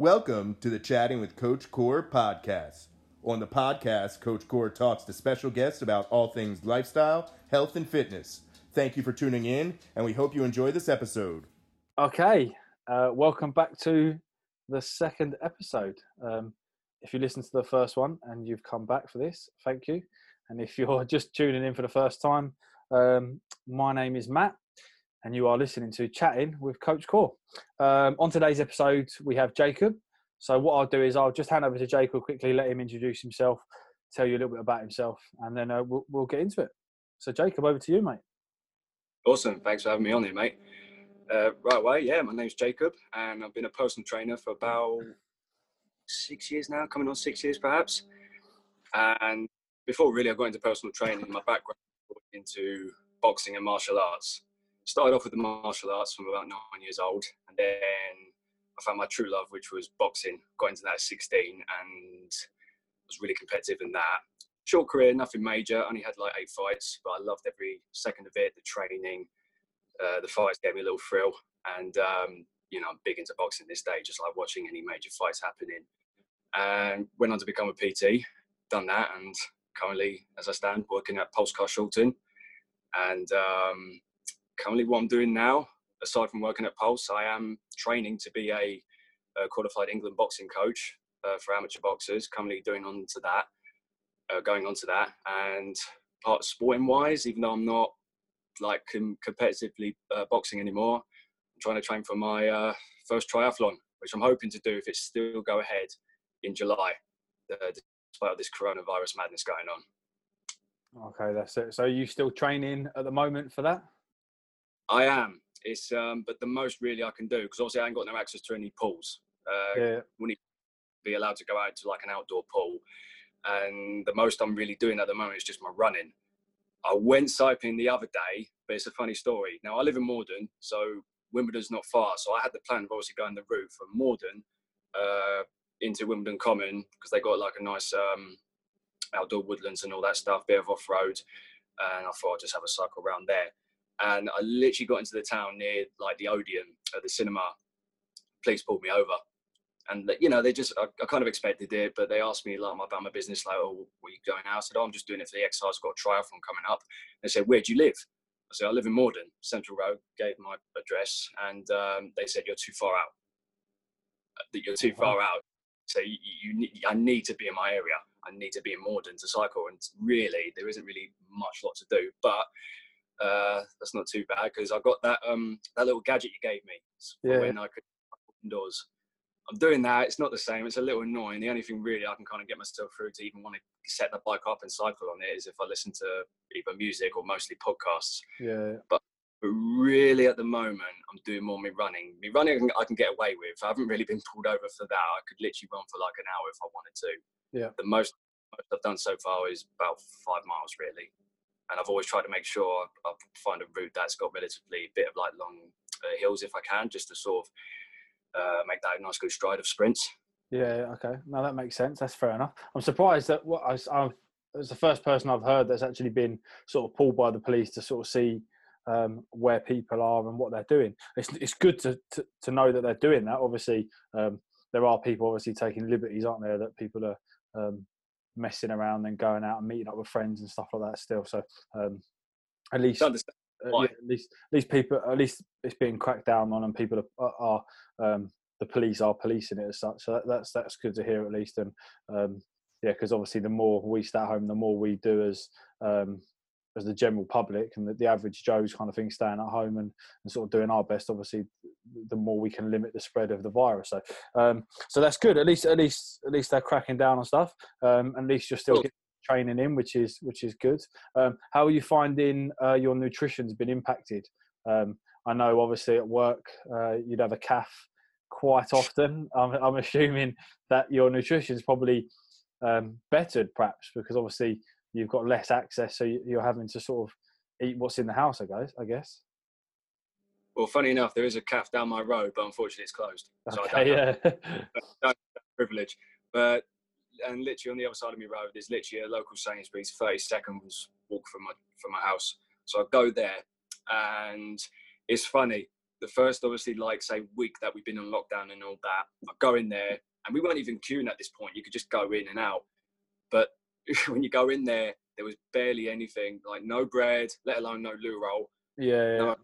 Welcome to the Chatting with Coach Core podcast. On the podcast, Coach Core talks to special guests about all things lifestyle, health, and fitness. Thank you for tuning in, and we hope you enjoy this episode. Okay, uh, welcome back to the second episode. Um, if you listened to the first one and you've come back for this, thank you. And if you're just tuning in for the first time, um, my name is Matt, and you are listening to Chatting with Coach Core. Um, on today's episode, we have Jacob. So what I'll do is I'll just hand over to Jacob quickly, let him introduce himself, tell you a little bit about himself, and then uh, we'll, we'll get into it. So Jacob, over to you, mate. Awesome. Thanks for having me on here, mate. Uh, right away, yeah, my name's Jacob, and I've been a personal trainer for about six years now, coming on six years perhaps. And before really I got into personal training, my background into boxing and martial arts. Started off with the martial arts from about nine years old, and then I found my true love, which was boxing. Got into that at 16 and was really competitive in that. Short career, nothing major, only had like eight fights, but I loved every second of it, the training, uh, the fights gave me a little thrill. And, um, you know, I'm big into boxing this day, just like watching any major fights happening. And went on to become a PT, done that, and currently, as I stand, working at Pulse Carshalton. And um, currently, what I'm doing now, aside from working at Pulse, I am training to be a, a qualified England boxing coach uh, for amateur boxers. Currently doing on to that, uh, going on to that, and part sporting wise, even though I'm not like com- competitively uh, boxing anymore, I'm trying to train for my uh, first triathlon, which I'm hoping to do if it still go ahead in July, uh, despite all this coronavirus madness going on. Okay, that's it. So are you still training at the moment for that? I am. It's um, but the most really I can do because obviously I ain't got no access to any pools. Uh, Yeah. Wouldn't be allowed to go out to like an outdoor pool, and the most I'm really doing at the moment is just my running. I went cycling the other day, but it's a funny story. Now I live in Morden, so Wimbledon's not far, so I had the plan of obviously going the route from Morden uh, into Wimbledon Common because they got like a nice um, outdoor woodlands and all that stuff, bit of off road, and I thought I'd just have a cycle around there and I literally got into the town near like the Odeon at the cinema. Police pulled me over, and you know they just I, I kind of expected it, but they asked me like about my business, like, "Oh, were you going out?" I said, "Oh, I'm just doing it for the exercise. I've got a triathlon coming up." They said, "Where do you live?" I said, "I live in Morden, Central Road." Gave my address, and um, they said, "You're too far out. That you're too far out. So you, you, need, I need to be in my area. I need to be in Morden to cycle." And really, there isn't really much lot to do, but uh, that's not too bad because I got that um that little gadget you gave me Yeah. when I could open indoors. I'm doing that. It's not the same. It's a little annoying. The only thing really I can kind of get myself through to even want to set the bike up and cycle on it is if I listen to either music or mostly podcasts. Yeah. But but really, at the moment, I'm doing more me running. Me running, I can, I can get away with. I haven't really been pulled over for that. I could literally run for like an hour if I wanted to. Yeah. The most, most I've done so far is about five miles, really. And I've always tried to make sure I find a route that's got relatively bit of like long uh, hills if I can, just to sort of uh, make that a nice good stride of sprints. Yeah, okay. Now that makes sense. That's fair enough. I'm surprised that what I, I was the first person I've heard that's actually been sort of pulled by the police to sort of see um, where people are and what they're doing. It's it's good to to, to know that they're doing that. Obviously, um, there are people obviously taking liberties, aren't there? That people are um, messing around and going out and meeting up with friends and stuff like that. Still, so um, at least uh, yeah, at least at least people at least it's being cracked down on and people are, are um, the police are policing it as such. So that, that's that's good to hear at least. And um, yeah because obviously the more we stay at home the more we do as um, as the general public and the, the average joe's kind of thing staying at home and, and sort of doing our best obviously the more we can limit the spread of the virus so um, so that's good at least at least at least they're cracking down on stuff um, at least you're still Cool. getting training in which is which is good um, how are you finding uh, your nutrition's been impacted? Um, I know obviously at work uh, you'd have a calf quite often. I'm, I'm assuming that your nutrition's probably um, bettered perhaps because obviously you've got less access, so you- you're having to sort of eat what's in the house. I guess. I guess. Well, funny enough, there is a calf down my road, but unfortunately it's closed. So I don't Okay. have Yeah. don't have that privilege. But and literally on the other side of my road, there's literally a local Sainsbury's, 30 seconds walk from my from my house. So I go there, and it's funny. the first obviously like say week that we've been on lockdown and all that, I go in there and we weren't even queuing at this point. You could just go in and out. But when you go in there, there was barely anything, like no bread, let alone no loo roll. Yeah, yeah. No,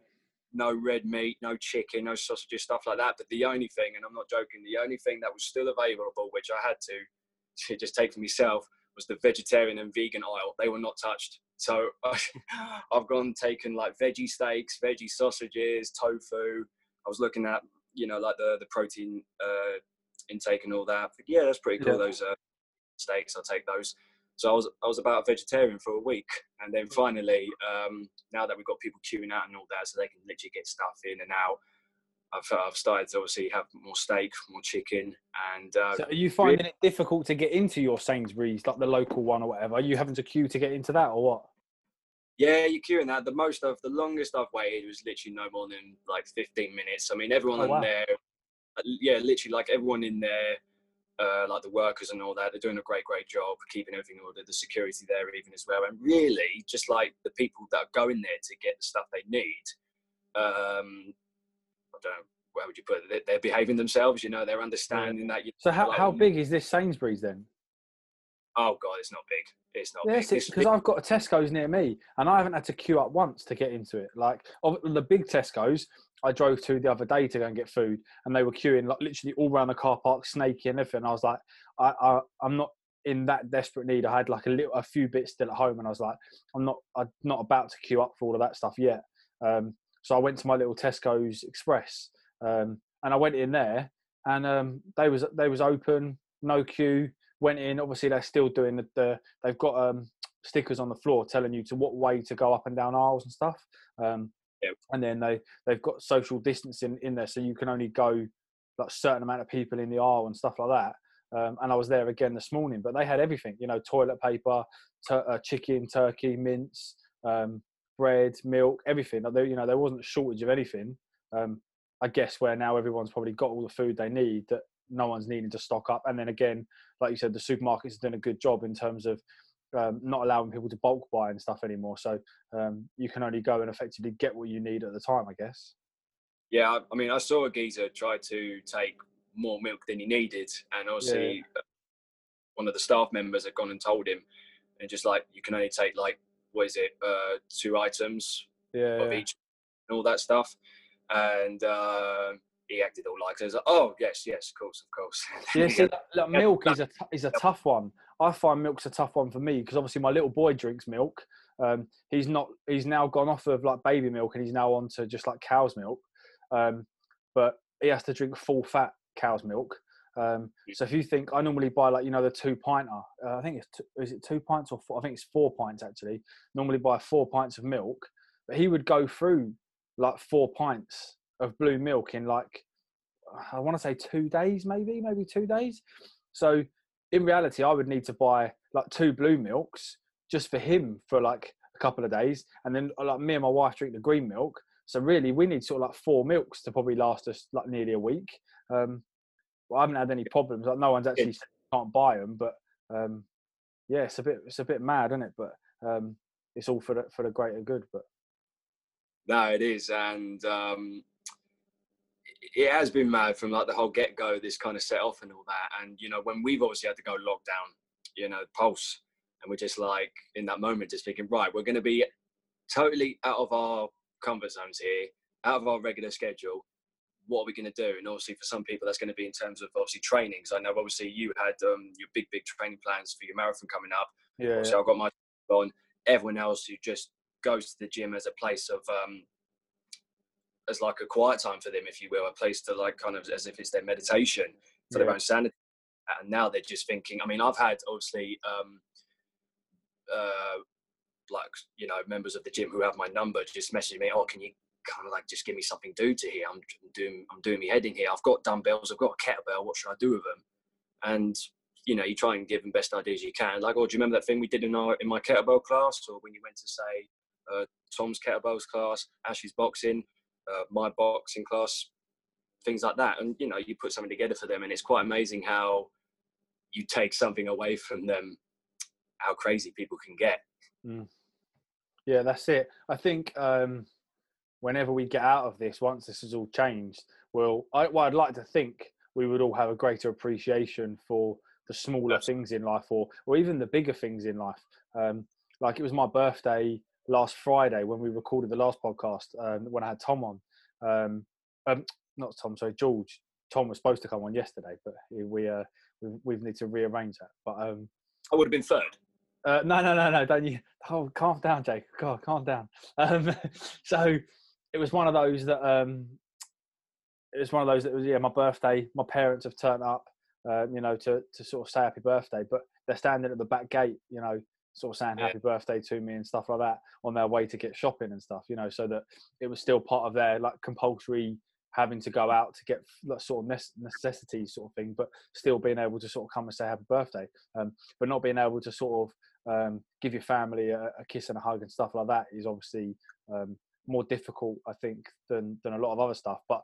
no red meat, no chicken, no sausages, stuff like that. But the only thing, and I'm not joking, the only thing that was still available, which I had to, just take for myself, was the vegetarian and vegan aisle. They were not touched. So I've gone taken like veggie steaks, veggie sausages, tofu. I was looking at you know like the the protein uh, intake and all that. Yeah, that's pretty cool. Yeah. Those uh, steaks, I'll take those. So I was I was about a vegetarian for a week, and then finally, um, now that we've got people queuing out and all that, so they can literally get stuff in and out. I've, I've started to obviously have more steak, more chicken, and uh, So are you finding it difficult to get into your Sainsbury's, like the local one or whatever? Are you having to queue to get into that or what? Yeah, you're queuing that. The most of the longest I've waited was literally no more than like 15 minutes. I mean, everyone Oh, in wow. there, uh, yeah, literally like everyone in there, uh, like the workers and all that, they're doing a great, great job keeping everything in order. The security there even as well, and really just like the people that are going there to get the stuff they need. Um, I don't know. Where would you put it? They're- behaving themselves. You know, they're understanding that. You So how, like, how big is this Sainsbury's then? Oh god, it's not big. It's not Yes, big. It's because I've got a Tesco's near me, and I haven't had to queue up once to get into it. Like of the big Tesco's, I drove to the other day to go and get food, and they were queuing like literally all around the car park, snaking everything. I was like, I, I I'm not in that desperate need. I had like a little, a few bits still at home, and I was like, I'm not, I'm not about to queue up for all of that stuff yet. Um, so I went to my little Tesco's Express, um, and I went in there, and um, they was they was open, no queue. Went in. Obviously, they're still doing the. the they've got um, stickers on the floor telling you to what way to go up and down aisles and stuff. Um, And then they they've got social distancing in there, so you can only go like certain amount of people in the aisle and stuff like that. Um, and I was there again this morning, but they had everything. You know, toilet paper, tur- uh, chicken, turkey, mince, um, bread, milk, everything. Like, there, you know, there wasn't a shortage of anything. Um, I guess where now everyone's probably got all the food they need that no one's needing to stock up. And then again, like you said, the supermarkets are doing a good job in terms of um, not allowing people to bulk buy and stuff anymore. So um, you can only go and effectively get what you need at the time, I guess. Yeah, I- mean, I saw a geezer try to take more milk than he needed, and obviously uh, one of the staff members had gone and told him, and just like you can only take like what is it, uh, two items Yeah. of each, and all that stuff, and uh, he acted all like, "There's oh yes, yes, of course, of course." Yeah, see, like, like, milk is a t- is a tough one. I find milk's a tough one for me because obviously my little boy drinks milk. Um, he's not. He's now gone off of like baby milk and he's now on to just like cow's milk. Um, but he has to drink full fat cow's milk. Um, so if you think I normally buy like you know the two pinter, uh, I think it's two, is it two pints or four, I think it's four pints actually. Normally buy four pints of milk, but he would go through like four pints of blue milk in like I want to say two days, maybe, maybe two days. So in reality, I would need to buy like two blue milks just for him for like a couple of days, and then uh, like me and my wife drink the green milk. So really, we need sort of like four milks to probably last us like nearly a week. Um, well, I haven't had any problems. Like no one's actually said can't buy them, but um, yeah, it's a bit it's a bit mad, isn't it? But um, it's all for the for the greater good. But No, it is, and um, it has been mad from like the whole get go. This kind of set off and all that, and you know when we've obviously had to go lockdown, you know, pulse, and we're just like in that moment, just thinking, right, we're going to be totally out of our comfort zones here, out of our regular schedule. What are we going to do? And obviously, for some people, that's going to be in terms of obviously trainings. I know obviously you had um, your big, big training plans for your marathon coming up. yeah, So I've got my on. Everyone else who just goes to the gym as a place of um, as like a quiet time for them, if you will, a place to like kind of as if it's their meditation for their own sanity. And now they're just thinking. I mean, I've had obviously um, uh, like you know members of the gym who have my number just messaging me, oh, can you kind of like just give me something to do to here? I'm doing I'm doing my head in here. I've got dumbbells. I've got a kettlebell. What should I do with them? And you know, you try and give them best ideas you can. Like, oh, do you remember that thing we did in our in my kettlebell class, or when you went to say uh, Tom's kettlebells class, Ashley's boxing, uh, my boxing class, things like that. And you know, you put something together for them, and it's quite amazing how you take something away from them, how crazy people can get. Yeah, that's it. I think um, whenever we get out of this, once this has all changed, well, I, well, I'd like to think we would all have a greater appreciation for the smaller things in life, or or even the bigger things in life. Um, like it was my birthday last Friday when we recorded the last podcast um, when I had Tom on. Um, um, not Tom, sorry, George. Tom was supposed to come on yesterday, but we uh, we we need to rearrange that. But um, I would have been third. Uh, no, no, no, no! Don't you? Oh, calm down, Jake. God, calm down. Um, so it was one of those that um, it was one of those that was yeah, my birthday. My parents have turned up, uh, you know, to to sort of say happy birthday, but they're standing at the back gate, you know, sort of saying happy birthday to me and stuff like that on their way to get shopping and stuff, you know, so that it was still part of their like compulsory having to go out to get that sort of necessity sort of thing, but still being able to sort of come and say happy birthday, um, but not being able to sort of um, give your family a, a, kiss and a hug and stuff like that is obviously um, more difficult, I think, than than a lot of other stuff. But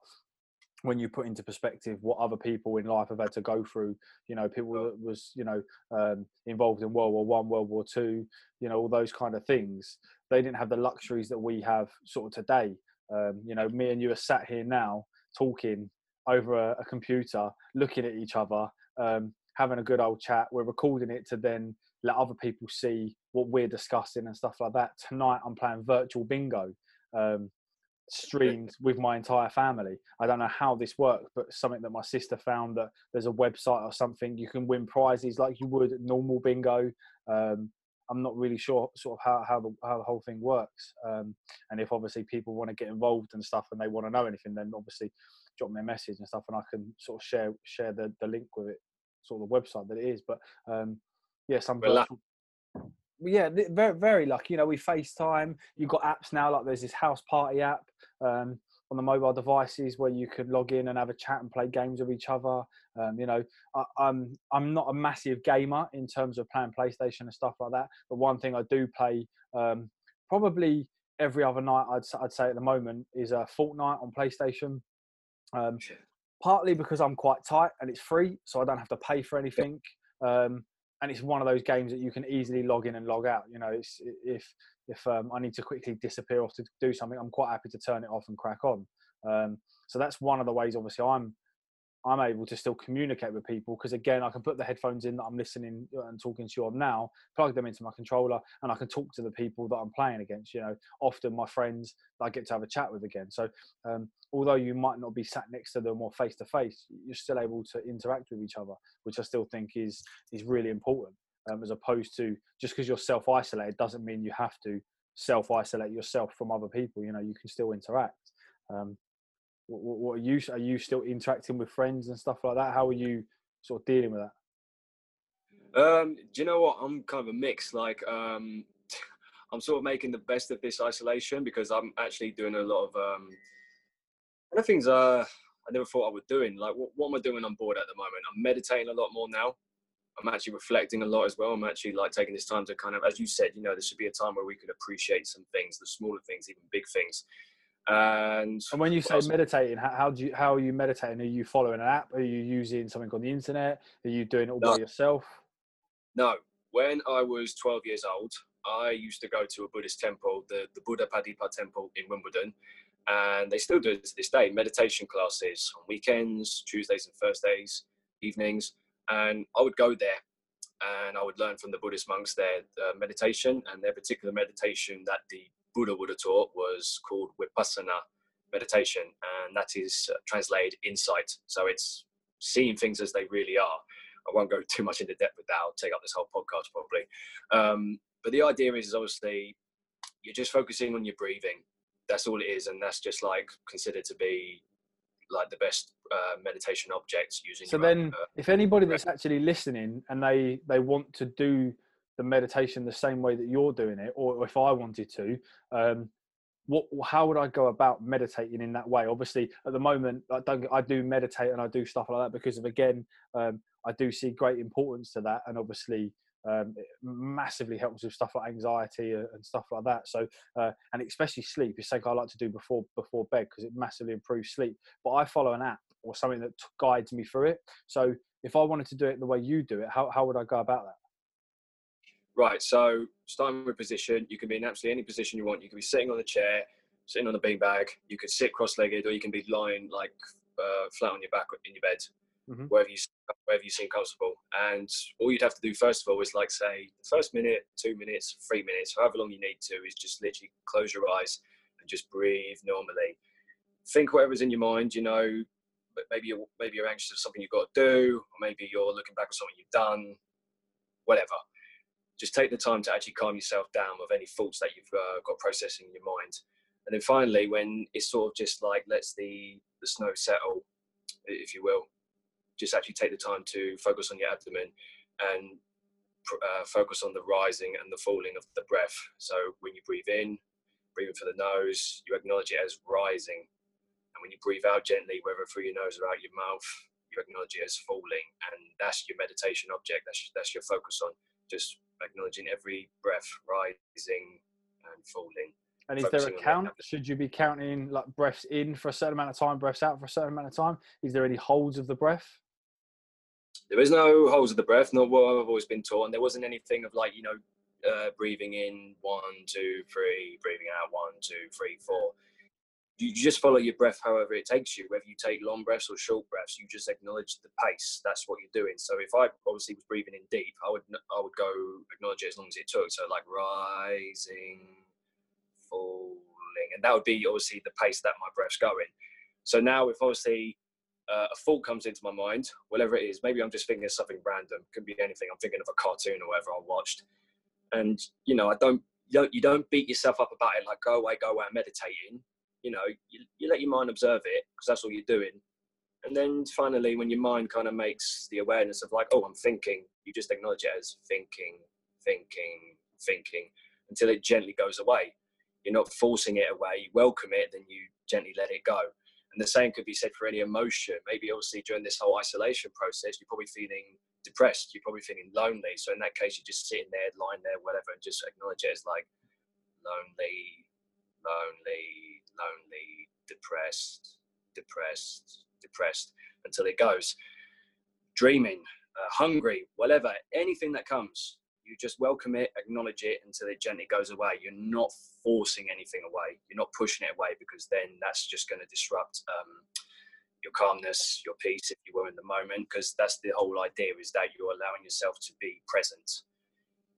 when you put into perspective what other people in life have had to go through, you know, people that was, you know, um, involved in World War One, World War Two, you know, all those kind of things, they didn't have the luxuries that we have sort of today. Um, you know, me and you are sat here now talking over a, a computer, looking at each other, um, having a good old chat. We're recording it to then let other people see what we're discussing and stuff like that. Tonight, I'm playing virtual bingo. Um, streamed with my entire family. I don't know how this works, but something that my sister found that there's a website or something you can win prizes like you would normal bingo. Um, I'm not really sure sort of how, how the how the whole thing works. Um, and if obviously people want to get involved and stuff and they want to know anything, then obviously drop me a message and stuff and I can sort of share share the, the link with it, sort of the website that it is. But um, yes, I'm virtual, yeah, very very lucky. You know, we FaceTime. You've got apps now like there's this house party app um, on the mobile devices where you could log in and have a chat and play games with each other. Um, you know, I, I'm I'm not a massive gamer in terms of playing PlayStation and stuff like that. But one thing I do play um, probably every other night. I'd I'd say at the moment is a uh, Fortnite on PlayStation. Um, partly because I'm quite tight and it's free, so I don't have to pay for anything. Um, and it's one of those games that you can easily log in and log out. You know, it's, if if um, I need to quickly disappear off to do something, I'm quite happy to turn it off and crack on. Um, so that's one of the ways. Obviously, I'm I'm able to still communicate with people because again, I can put the headphones in that I'm listening uh, and talking to you on now, plug them into my controller, and I can talk to the people that I'm playing against. You know, often my friends I get to have a chat with again. So um, although you might not be sat next to them or face to face, you're still able to interact with each other, which I still think is is really important. Um, as opposed to just because you're self isolated doesn't mean you have to self isolate yourself from other people. You know, you can still interact. Um, what, what, are you? Are you still interacting with friends and stuff like that? How are you sort of dealing with that? Um, do you know what? I'm kind of a mix. Like, um, I'm sort of making the best of this isolation because I'm actually doing a lot of um, other things. Uh, I never thought I would doing. Like, what, what am I doing on board at the moment? I'm meditating a lot more now. I'm actually reflecting a lot as well. I'm actually like taking this time to kind of, as you said, you know, this should be a time where we could appreciate some things, the smaller things, even big things. And, and when you say meditating, how, how, do you how are you meditating? Are you following an app? Are you using something on the internet? Are you doing it all no. by yourself? No. When I was 12 years old, I used to go to a Buddhist temple, the, the Buddha Padipa temple in Wimbledon, and they still do it to this day. Meditation classes on weekends, Tuesdays and Thursdays, evenings, and I would go there and I would learn from the Buddhist monks their uh, meditation and their particular meditation that the Buddha would have taught was called Vipassana meditation, and that is uh, translated insight. So it's seeing things as they really are. I won't go too much into depth with that. I'll take up this whole podcast probably. Um, but the idea is, is obviously you're just focusing on your breathing. That's all it is, and that's just like considered to be like the best uh, meditation objects using. So then, own, uh, if anybody that's actually listening and they they want to do the meditation the same way that you're doing it, or if I wanted to, um, what how would I go about meditating in that way? Obviously, at the moment, I don't I do meditate and I do stuff like that because of again, um, I do see great importance to that, and obviously. Um, it massively helps with stuff like anxiety and stuff like that. So, uh, and especially sleep is something I like to do before before bed because it massively improves sleep. But I follow an app or something that guides me through it. So, if I wanted to do it the way you do it, how how would I go about that? Right, so starting with position, you can be in absolutely any position you want. You can be sitting on a chair, sitting on a beanbag. You could sit cross-legged, or you can be lying like uh, flat on your back in your bed, Mhm. wherever you wherever you seem comfortable. And all you'd have to do first of all is like say the first minute, two minutes, three minutes, however long you need to, is just literally close your eyes and just breathe normally. Think whatever's in your mind. You know, but maybe you're maybe you're anxious of something you've got to do, or maybe you're looking back at something you've done, whatever. Just take the time to actually calm yourself down with any thoughts that you've uh, got processing in your mind. And then finally, when it's sort of just like lets the the snow settle, if you will, just actually take the time to focus on your abdomen and uh, focus on the rising and the falling of the breath. So when you breathe in, breathing for the nose, you acknowledge it as rising. And when you breathe out gently, whether through your nose or out your mouth, you acknowledge it as falling. And that's your meditation object. That's, that's your focus on just acknowledging every breath rising and falling. And is there a count? Should you be counting like breaths in for a certain amount of time, breaths out for a certain amount of time? Is there any holds of the breath? There is no holds of the breath, not what I've always been taught. And there wasn't anything of like, you know, uh, breathing in one, two, three, breathing out one, two, three, four. You just follow your breath however it takes you, whether you take long breaths or short breaths. You just acknowledge the pace. That's what you're doing. So if I obviously was breathing in deep, I would I would go acknowledge it as long as it took. So like rising, falling, and that would be obviously the pace that my breath's going. So now if obviously uh, a thought comes into my mind, whatever it is, maybe I'm just thinking of something random, could be anything. I'm thinking of a cartoon or whatever I watched, and you know, I don't, you don't, you don't beat yourself up about it. Like go away, go away, I'm meditating. You know, you, you let your mind observe it because that's all you're doing. And then finally, when your mind kind of makes the awareness of like, oh, I'm thinking, you just acknowledge it as thinking, thinking, thinking, until it gently goes away. You're not forcing it away. You welcome it, then you gently let it go. And the same could be said for any emotion. Maybe obviously during this whole isolation process, you're probably feeling depressed. You're probably feeling lonely. So in that case, you're just sitting there, lying there, whatever, and just acknowledge it as like lonely, lonely, lonely, depressed, depressed, depressed until it goes. Dreaming, uh, hungry, whatever, anything that comes, you just welcome it, acknowledge it until it gently goes away. You're not forcing anything away. You're not pushing it away because then that's just going to disrupt um, your calmness, your peace, if you were in the moment. Because that's the whole idea is that you're allowing yourself to be present.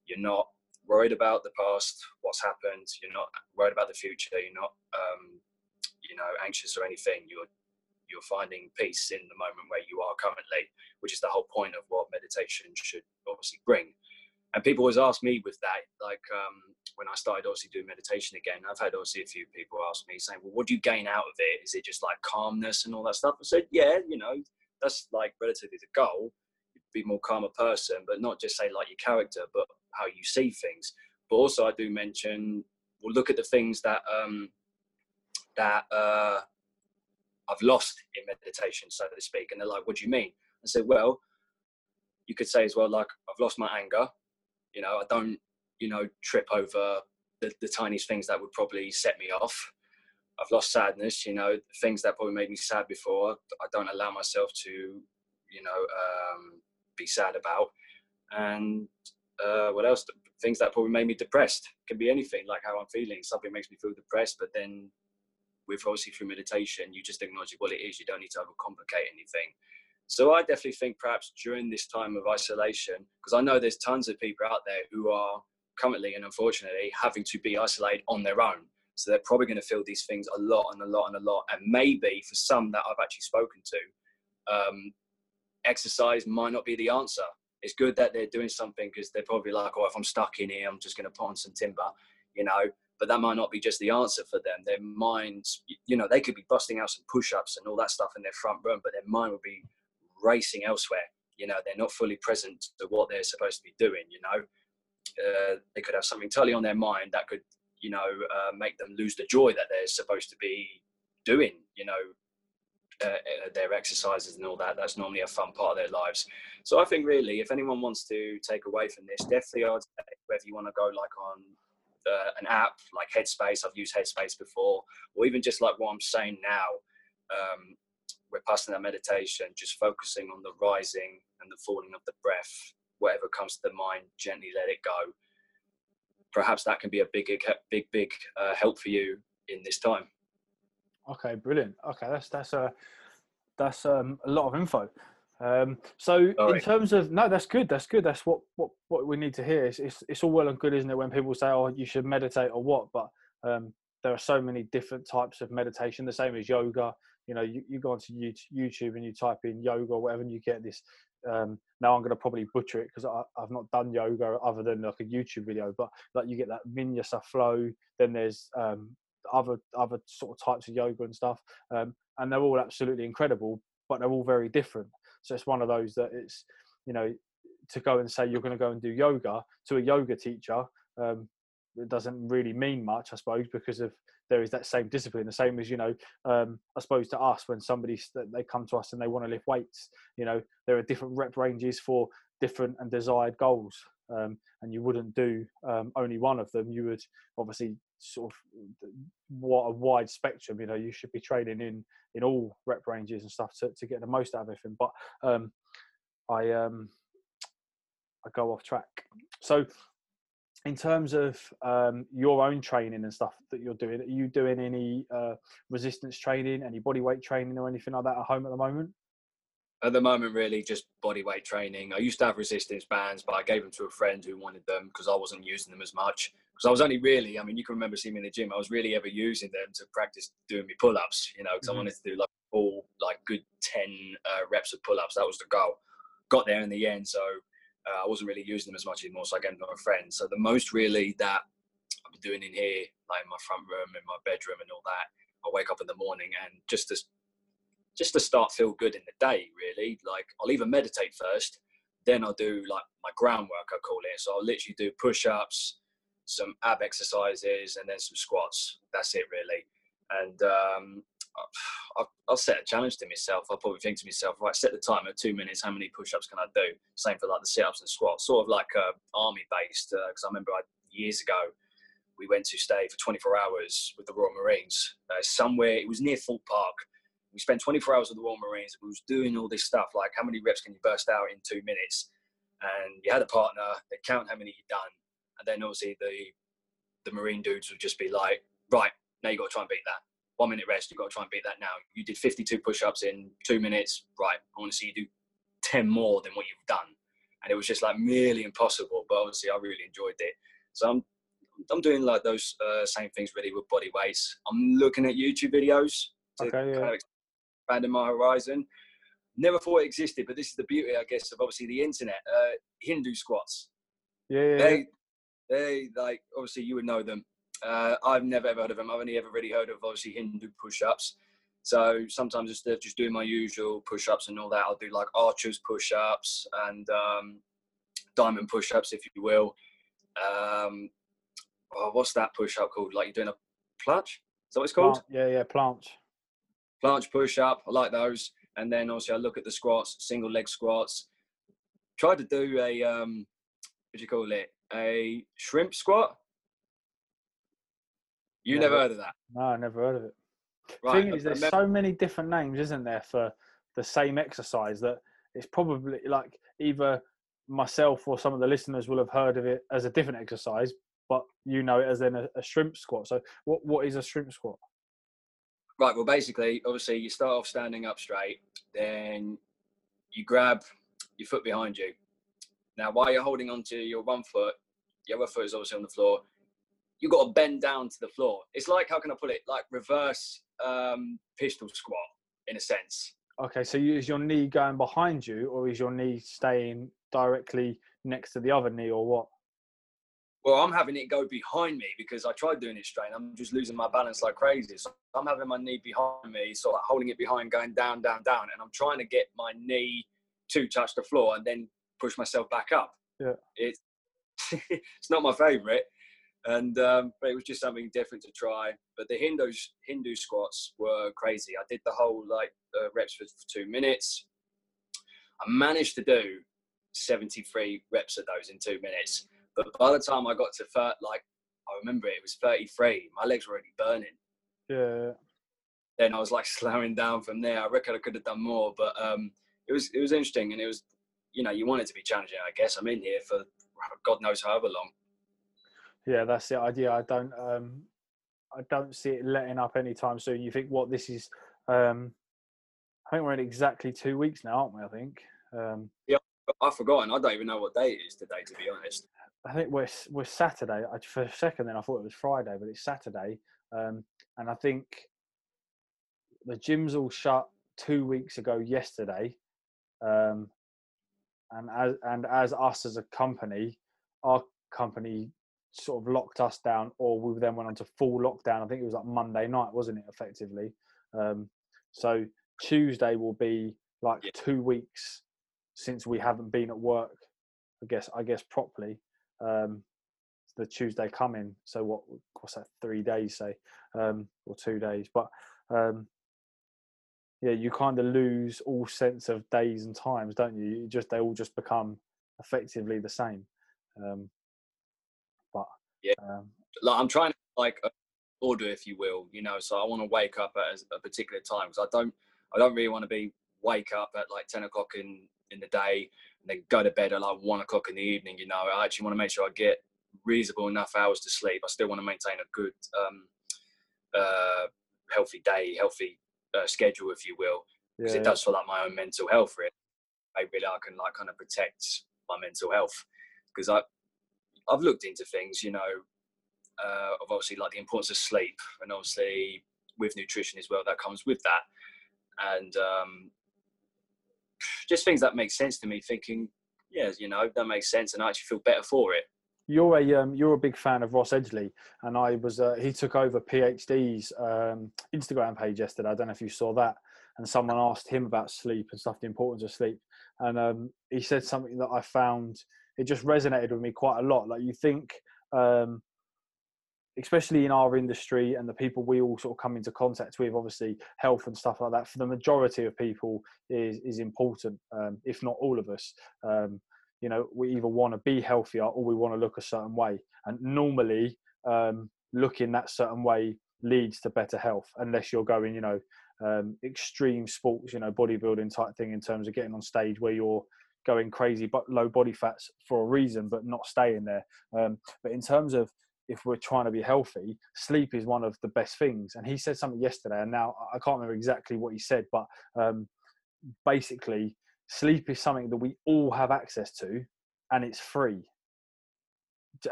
You're not worried about the past, what's happened. You're not worried about the future. You're not, um, you know, anxious or anything. You're you're finding peace in the moment where you are currently, which is the whole point of what meditation should obviously bring and people always ask me with that like um, when i started obviously doing meditation again i've had obviously a few people ask me saying well what do you gain out of it is it just like calmness and all that stuff i said yeah you know that's like relatively the goal be more calmer person but not just say like your character but how you see things but also i do mention we'll look at the things that um that uh i've lost in meditation so to speak and they're like what do you mean i said well you could say as well like i've lost my anger you know, I don't, you know, trip over the, the tiniest things that would probably set me off. I've lost sadness, you know, things that probably made me sad before. I don't allow myself to, you know, um, be sad about. And uh, what else? Things that probably made me depressed. Can be anything, like how I'm feeling. Something makes me feel depressed, but then with obviously through meditation, you just acknowledge what it is. You don't need to overcomplicate anything. So I definitely think perhaps during this time of isolation, because I know there's tons of people out there who are currently and unfortunately having to be isolated on their own. So they're probably going to feel these things a lot and a lot and a lot. And maybe for some that I've actually spoken to, um, exercise might not be the answer. It's good that they're doing something because they're probably like, oh, if I'm stuck in here, I'm just going to put on some timber, you know. But that might not be just the answer for them. Their minds, you know, they could be busting out some push-ups and all that stuff in their front room, but their mind would be racing elsewhere. You know, they're not fully present to what they're supposed to be doing. You know, uh, they could have something totally on their mind that could, you know, uh, make them lose the joy that they're supposed to be doing. You know, uh, uh, their exercises and all that. That's normally a fun part of their lives. So I think really, if anyone wants to take away from this, definitely I'd say whether you want to go like on uh, an app like Headspace, I've used Headspace before, or even just like what I'm saying now. Um, Vipassana that meditation, just focusing on the rising and the falling of the breath. Whatever comes to the mind, gently let it go. Perhaps that can be a big, big, big uh, help for you in this time. Okay, brilliant. Okay, that's that's a that's um, a lot of info. Um, so in terms of no, that's good. That's good. That's what what what we need to hear. It's, it's it's all well and good, isn't it? When people say, "Oh, you should meditate" or what, but um, there are so many different types of meditation. The same as yoga. You know, you, you go onto YouTube and you type in yoga or whatever, and you get this. Um, now I'm going to probably butcher it because I've not done yoga other than like a YouTube video, but like you get that vinyasa flow. Then there's um, other other sort of types of yoga and stuff, um, and they're all absolutely incredible, but they're all very different. So it's one of those that it's you know to go and say you're going to go and do yoga to a yoga teacher um, it doesn't really mean much, I suppose, because of there is that same discipline. The same as you know, um, I suppose to us when somebody they come to us and they want to lift weights, you know, there are different rep ranges for different and desired goals, um, and you wouldn't do um, only one of them. You would obviously sort of what a wide spectrum. You know, you should be training in in all rep ranges and stuff to, to get the most out of everything. But um, I um, I go off track. So in terms of um, your own training and stuff that you're doing, are you doing any uh, resistance training, any body weight training, or anything like that at home at the moment? At the moment, really just body weight training. I used to have resistance bands, but I gave them to a friend who wanted them because I wasn't using them as much. Because I was only really, I mean, you can remember seeing me in the gym. I was really ever using them to practice doing my pull-ups. You know, because mm-hmm. I wanted to do like all like good ten uh, reps of pull-ups. That was the goal. Got there in the end, so uh, I wasn't really using them as much anymore, so I gave them to a friend. So the most really that I've been doing in here, like in my front room, in my bedroom, and all that, I wake up in the morning and just to just to start feel good in the day, really. Like I'll even meditate first, then I'll do like my groundwork, I call it. So I'll literally do push-ups, some ab exercises, and then some squats. That's it, really. And um, I'll, I'll, set a challenge to myself. I'll probably think to myself, right, set the timer two minutes. How many push-ups can I do? Same for like the sit-ups and squats, sort of like uh, army-based. Because uh, I remember I, years ago we went to stay for 24 hours with the Royal Marines uh, somewhere. It was near fort Park. We spent 24 hours with the Royal Marines. We was doing all this stuff like how many reps can you burst out in two minutes? And you had a partner. They count how many you'd done, and then obviously the the Marine dudes would just be like, right, now you got to try and beat that one minute rest. You've got to try and beat that now. You did 52 push ups in two minutes. Right. I want to see you do 10 more than what you've done. And it was just like merely impossible. But obviously, I really enjoyed it. So I'm, I'm doing like those uh, same things really with body weights. I'm looking at YouTube videos to okay, yeah. kind of expanding my horizon. Never thought it existed, but this is the beauty, I guess, of obviously the internet. Uh, Hindu squats. Yeah, yeah. They, they like obviously you would know them uh, I've never ever heard of them. I've only ever really heard of obviously Hindu push-ups. So sometimes instead of just doing my usual push-ups and all that, I'll do like archers push-ups and um, diamond push-ups, if you will. Um, oh, what's that push-up called? Like you're doing a planche? Is that what it's called? Yeah, yeah, planche. Planche push-up. I like those. And then obviously I look at the squats, single leg squats. Tried to do a um, what do you call it? A shrimp squat you never, never heard of that? No, I never heard of it. Right, thing is, there's so many different names, isn't there, for the same exercise that it's probably like either myself or some of the listeners will have heard of it as a different exercise, but you know it as then a, a shrimp squat. So, what what is a shrimp squat? Right. Well, basically, obviously, you start off standing up straight, then you grab your foot behind you. Now, while you're holding onto your one foot, your other foot is obviously on the floor you've got to bend down to the floor. It's like how can I put it? Like reverse um, pistol squat in a sense. Okay, so is your knee going behind you, or is your knee staying directly next to the other knee, or what? Well, I'm having it go behind me because I tried doing it straight. I'm just losing my balance like crazy. So I'm having my knee behind me, sort of holding it behind, going down, down, down, and I'm trying to get my knee to touch the floor and then push myself back up. Yeah, it's it's not my favorite, and um, but it was just something different to try. But the Hindu Hindu squats were crazy. I did the whole like uh, reps for, for two minutes. I managed to do 73 reps of those in two minutes. But by the time I got to thir- like I remember it, it was 33. My legs were already burning. Yeah. Then I was like slowing down from there. I reckon I could have done more, but um, it was it was interesting, and it was you know you want it to be challenging. I guess I'm in here for God knows however long yeah, that's the idea. I don't. Um, I don't see it letting up anytime soon. You think what this is? Um, I think we're in exactly two weeks now, aren't we? I think. Um, yeah, I've forgotten. I don't even know what day it is today, to be honest. I think we're we're Saturday. I, for a second, then I thought it was Friday, but it's Saturday. Um, and I think the gyms all shut two weeks ago yesterday. Um, and as and as us as a company, our company sort of locked us down, or we then went on to full lockdown. I think it was like Monday night, wasn't it? Effectively. Um, so Tuesday will be like Yeah. two weeks since we haven't been at work. I guess I guess properly. Um, the Tuesday coming. So what? What's that? Three days, say, um, or two days. But um, yeah, you kind of lose all sense of days and times, don't you? you just they all just become effectively the same. Um, but Yeah. um, Like I'm trying to like uh, order, if you will. You know, so I want to wake up at a- a particular time because I don't. I don't really want to be wake up at like ten o'clock in in the day and then go to bed at like one o'clock in the evening. You know, I actually want to make sure I get reasonable enough hours to sleep. I still want to maintain a good, um, uh, healthy day, healthy uh, schedule, if you will, because yeah, it does for like my own mental health. Really, I really I can like kind of protect my mental health because I I've looked into things, you know, uh, of obviously like the importance of sleep and obviously with nutrition as well that comes with that and um, just things that make sense to me thinking yeah you know that makes sense and i actually feel better for it you're a um, you're a big fan of Ross Edgley, and I was uh, he took over PhD's um, Instagram page yesterday. I don't know if you saw that, and someone asked him about sleep and stuff, the importance of sleep, and um, he said something that I found it just resonated with me quite a lot. Like you think, um, especially in our industry and the people we all sort of come into contact with, obviously health and stuff like that. For the majority of people, is is important, um, if not all of us. Um, you know we either want to be healthier or we want to look a certain way and normally um, looking that certain way leads to better health unless you're going you know um, extreme sports you know bodybuilding type thing in terms of getting on stage where you're going crazy but low body fats for a reason but not staying there um, but in terms of if we're trying to be healthy sleep is one of the best things. And he said something yesterday and now i can't remember exactly what he said but um, basically sleep is something that we all have access to and it's free.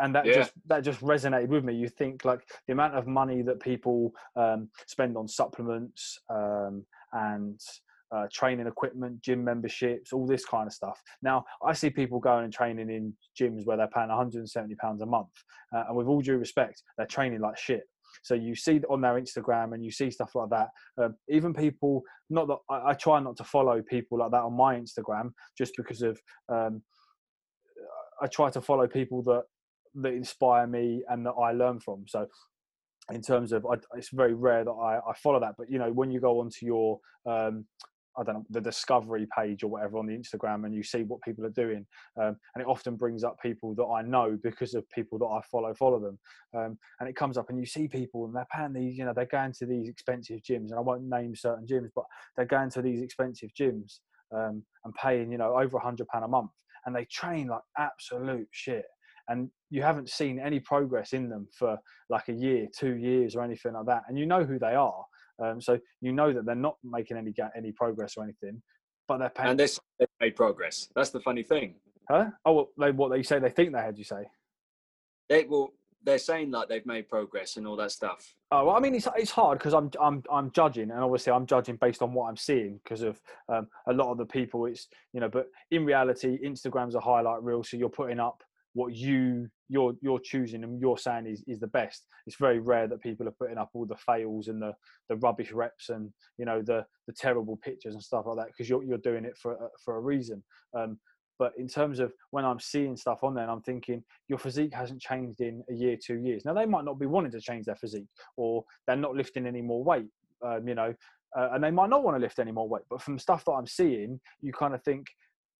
And that Yeah. just that just resonated with me. You think like the amount of money that people um, spend on supplements um, and uh, training equipment gym memberships all this kind of stuff now i see people going and training in gyms where they're paying 170 pounds a month uh, and with all due respect they're training like shit so you see on their Instagram and you see stuff like that. Um, even people, not that I, I, try not to follow people like that on my Instagram, just because of um, I try to follow people that that inspire me and that I learn from. So in terms of, it's very rare that I, I, follow that. But you know, when you go onto your um, I don't know the discovery page or whatever on the Instagram, and you see what people are doing, um, and it often brings up people that I know because of people that I follow follow them, um, and it comes up and you see people and they're paying these, you know, they're going to these expensive gyms, and I won't name certain gyms, but they're going to these expensive gyms um, and paying, you know, over a hundred pound a month, and they train like absolute shit, and you haven't seen any progress in them for like a year, two years, or anything like that, and you know who they are. Um, so you know that they're not making any any progress or anything, but they're paying. And they they've made progress. That's the funny thing. Huh? Oh, well, they what they say they think they had. You say? They well, they're saying like they've made progress and all that stuff. Oh, well, I mean, it's it's hard because I'm I'm I'm judging, and obviously I'm judging based on what I'm seeing because of um, a lot of the people. It's you know, but in reality, Instagram's a highlight reel, so you're putting up what you you're you're choosing and you're saying is, is the best. It's very rare that people are putting up all the fails and the, the rubbish reps and you know the the terrible pictures and stuff like that because you're you're doing it for for a reason. Um, but in terms of when I'm seeing stuff on there, I'm thinking your physique hasn't changed in a year, two years. Now they might not be wanting to change their physique, or they're not lifting any more weight. Um, you know, uh, and they might not want to lift any more weight. But from stuff that I'm seeing, you kind of think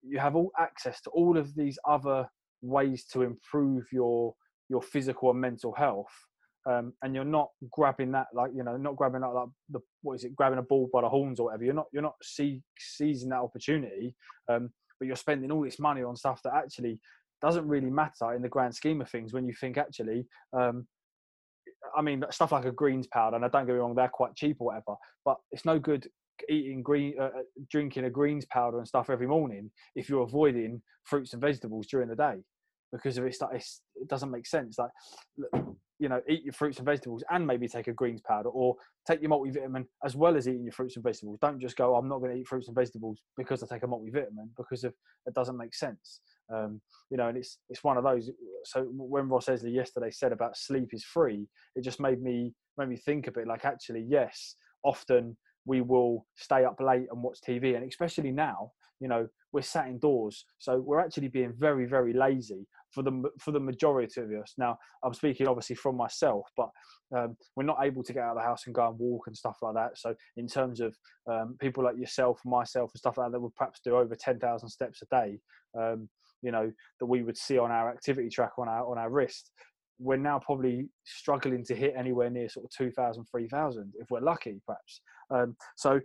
you have all access to all of these other ways to improve your your physical and mental health um, and you're not grabbing that like you know not grabbing that like the what is it grabbing a ball by the horns or whatever you're not you're not see, seizing that opportunity um, but you're spending all this money on stuff that actually doesn't really matter in the grand scheme of things when you think actually um, I mean, stuff like a greens powder, and I don't get me wrong, they're quite cheap or whatever, but it's no good eating green, uh, uh, drinking a greens powder and stuff every morning if you're avoiding fruits and vegetables during the day because of it's, it's it doesn't make sense. Like, you know, eat your fruits and vegetables and maybe take a greens powder or take your multivitamin as well as eating your fruits and vegetables. Don't just go, I'm not going to eat fruits and vegetables because I take a multivitamin because of it doesn't make sense. Um, you know, and it's it's one of those. So when Ross Edgley yesterday said about sleep is free, it just made me made me think a bit like actually yes, often we will stay up late and watch TV, and especially now, you know, we're sat indoors, so we're actually being very very lazy for the for the majority of us. Now, I'm speaking obviously from myself, but um, we're not able to get out of the house and go and walk and stuff like that. So, in terms of um, people like yourself, and myself, and stuff like that, that would perhaps do over 10,000 steps a day, um, you know, that we would see on our activity track on our on our wrist. We're now probably struggling to hit anywhere near sort of 2,000, 3,000 if we're lucky, perhaps. Um, so,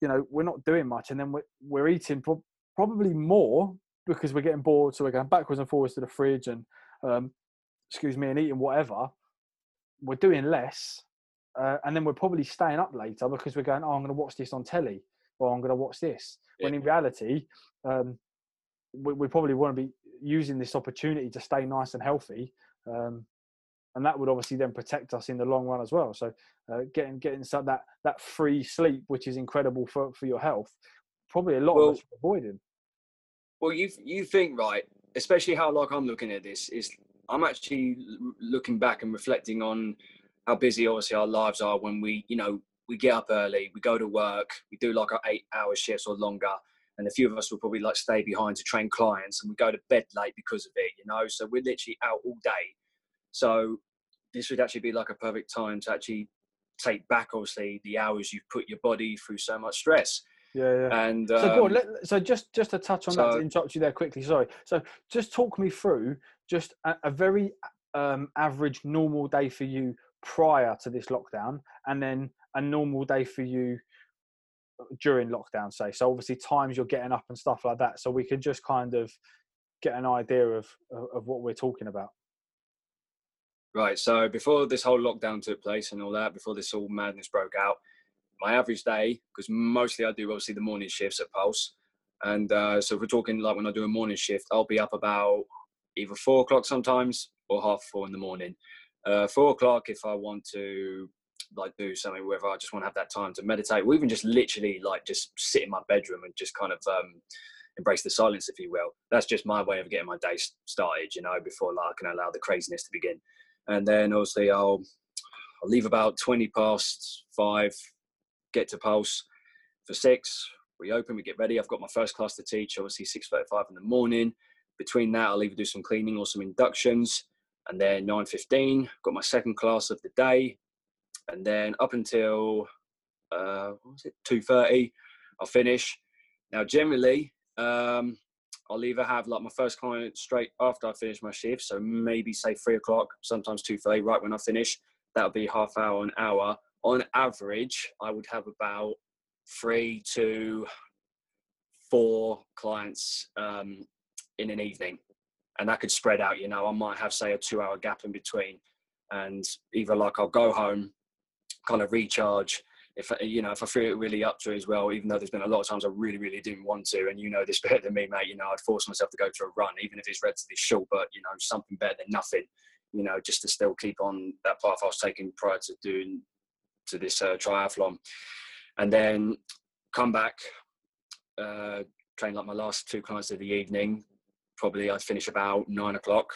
you know, we're not doing much, and then we're, we're eating pro- probably more because we're getting bored, so we're going backwards and forwards to the fridge and um, excuse me, and eating whatever. We're doing less, uh, and then we're probably staying up later because we're going, oh, I'm going to watch this on telly, or I'm going to watch this. Yeah. When in reality, um, we, we, probably want to be using this opportunity to stay nice and healthy, um, and that would obviously then protect us in the long run as well. So, uh, getting getting some, that that free sleep, which is incredible for for your health, probably a lot well, of us avoiding. Well, you you think right, especially how like I'm looking at this is I'm actually looking back and reflecting on how busy obviously our lives are when we you know we get up early, we go to work, we do like our eight hour shifts or longer, and a few of us will probably like stay behind to train clients, and we go to bed late because of it, you know. So we're literally out all day. So this would actually be like a perfect time to actually take back obviously the hours you've put your body through so much stress yeah, yeah. And um, so, go on, um, let, so just just to touch on so, that, to interrupt you there quickly. Sorry. So, just talk me through just a, a very um, average, normal day for you prior to this lockdown, and then a normal day for you during lockdown. Say, so obviously times you're getting up and stuff like that. So we can just kind of get an idea of of what we're talking about. Right. So before this whole lockdown took place and all that, before this all madness broke out, my average day, because mostly I do obviously the morning shifts at Pulse. And uh, so if we're talking like when I do a morning shift, I'll be up about either four o'clock sometimes or half four in the morning. Uh, four o'clock if I want to like do something, whether I just want to have that time to meditate, or even just literally like just sit in my bedroom and just kind of um, embrace the silence, if you will. That's just my way of getting my day started, you know, before like I can allow the craziness to begin. And then obviously I'll I'll leave about twenty past five, get to Pulse for six. We open, we get ready. I've got my first class to teach, obviously six thirty-five in the morning. Between that, I'll either do some cleaning or some inductions, and then nine fifteen, got my second class of the day, and then up until uh, what was it two thirty, I'll finish. Now, generally, um, I'll either have like my first client straight after I finish my shift, so maybe say three o'clock, sometimes two thirty, right when I finish. That'll be half hour, an hour, on average, I would have about three to four clients um, in an evening. And that could spread out, you know, I might have, say, a two hour gap in between. And either like I'll go home, kind of recharge. If you know, if I feel really up to it as well, even though there's been a lot of times I really, really didn't want to, and you know this better than me, mate. You know, I'd force myself to go for a run, even if it's relatively short, but you know, something better than nothing. You know, just to still keep on that path I was taking prior to doing to this uh, triathlon, and then come back, uh, train like my last two clients of the evening. Probably I'd finish about nine o'clock,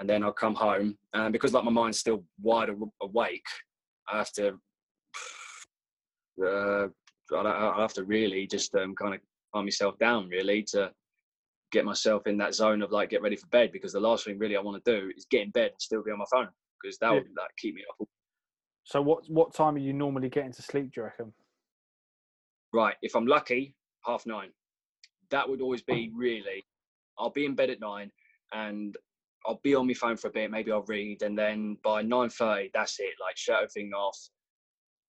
and then I'll come home. And because like my mind's still wide awake, I have to. Uh, I have to really just um, kind of calm myself down, really, to get myself in that zone of like get ready for bed. Because the last thing really I want to do is get in bed and still be on my phone because that would like keep me up so what what time are you normally getting to sleep? Do you reckon? Right, if I'm lucky, half nine. That would always be really. I'll be in bed at nine, and I'll be on my phone for a bit. Maybe I'll read, and then by nine thirty, that's it. Like shut everything off.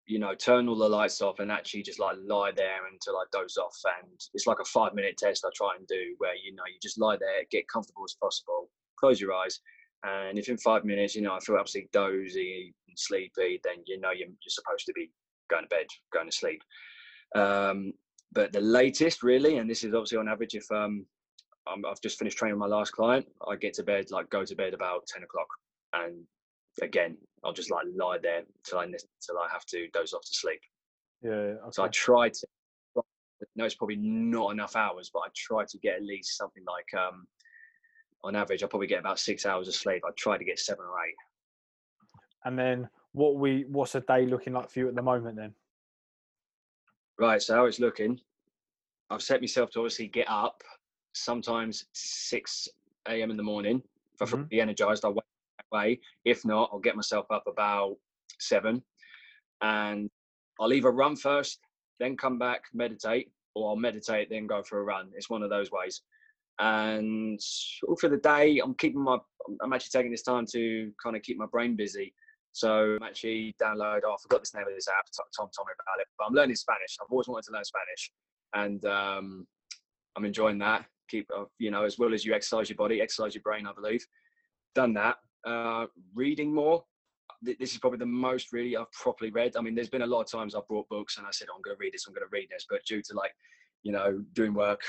You know, turn all the lights off, and actually just like lie there until I doze off. And it's like a five minute test I try and do, where you know you just lie there, get comfortable as possible, close your eyes, And if in five minutes, you know, I feel absolutely dozy and sleepy, then you know you're, you're supposed to be going to bed, going to sleep. Um, but the latest, really, and this is obviously on average, if um, i have just finished training my last client, I get to bed, like go to bed about 10 o'clock. And again, I'll just like lie there till I, till I have to doze off to sleep. Yeah. Okay. So I try to, no, it's probably not enough hours, but I try to get at least something like, um, on average, I probably get about six hours of sleep. I try to get seven or eight. And then what we, what's a day looking like for you at the moment then? Right. So how it's looking, I've set myself to obviously get up sometimes 6 a.m. in the morning. If mm-hmm. Energized, I'll wait way. If not, I'll get myself up about seven and I'll either run first, then come back, meditate, or I'll meditate, then go for a run. It's one of those ways. And all for the day, I'm keeping my, I'm actually taking this time to kind of keep my brain busy. So I'm actually download, oh, I forgot this name of this app, Tom told about it, but I'm learning Spanish. I've always wanted to learn Spanish. And um, I'm enjoying that. Keep, uh, you know, as well as you exercise your body, exercise your brain, I believe. Done that. Uh, reading more, this is probably the most really I've properly read. I mean, there's been a lot of times I've brought books and I said, oh, I'm going to read this, I'm going to read this. But due to like, you know, doing work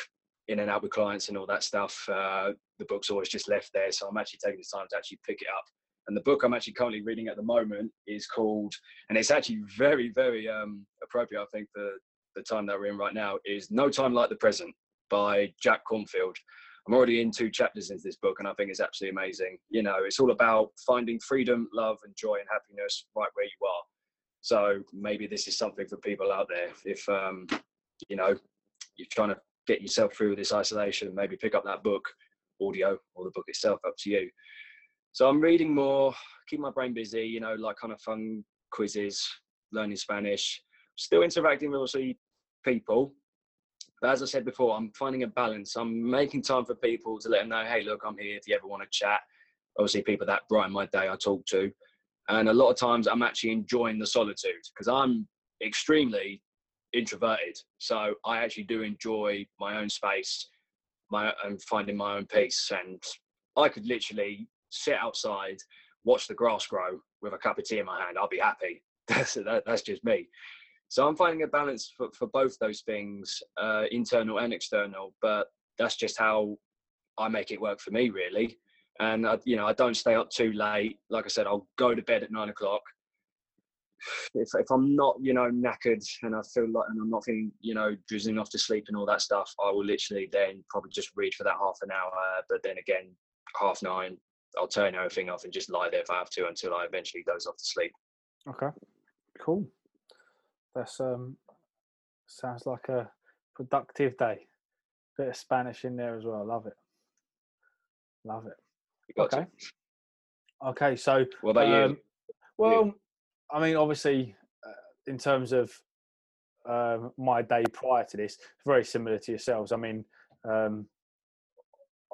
in and out with clients and all that stuff, uh, the book's always just left there. So I'm actually taking this time to actually pick it up. And the book I'm actually currently reading at the moment is called, and it's actually very, very um, appropriate, I think, for the time that we're in right now, is No Time Like the Present by Jack Kornfield. I'm already in two chapters into this book, and I think it's absolutely amazing. You know, it's all about finding freedom, love, and joy and happiness right where you are. So maybe this is something for people out there. If um, you know you're trying to get yourself through this isolation, maybe pick up that book, audio, or the book itself, up to you. So I'm reading more, keep my brain busy. You know, like kind of fun quizzes, learning Spanish, still interacting with obviously people, but as I said before, I'm finding a balance. I'm making time for people to let them know, hey, look, I'm here if you ever want to chat. Obviously, people that brighten my day I talk to. And a lot of times I'm actually enjoying the solitude because I'm extremely introverted. So I actually do enjoy my own space my and finding my own peace. And I could literally sit outside, watch the grass grow with a cup of tea in my hand. I'll be happy. That's, that, that's just me. So I'm finding a balance for, for both those things, uh, internal and external. But that's just how I make it work for me, really. And I, you know, I don't stay up too late. Like I said, I'll go to bed at nine o'clock. If if I'm not, you know, knackered and I feel like and I'm not feeling, you know, drizzling off to sleep and all that stuff, I will literally then probably just read for that half an hour. But then again, half nine, I'll turn everything off and just lie there if I have to until I eventually goes off to sleep. Okay, cool. That's um sounds like a productive day. Bit of Spanish in there as well. Love it. Love it. Okay. To. Okay. So. What about um, you? Well, I mean, obviously, uh, in terms of um, my day prior to this, very similar to yourselves. I mean, um,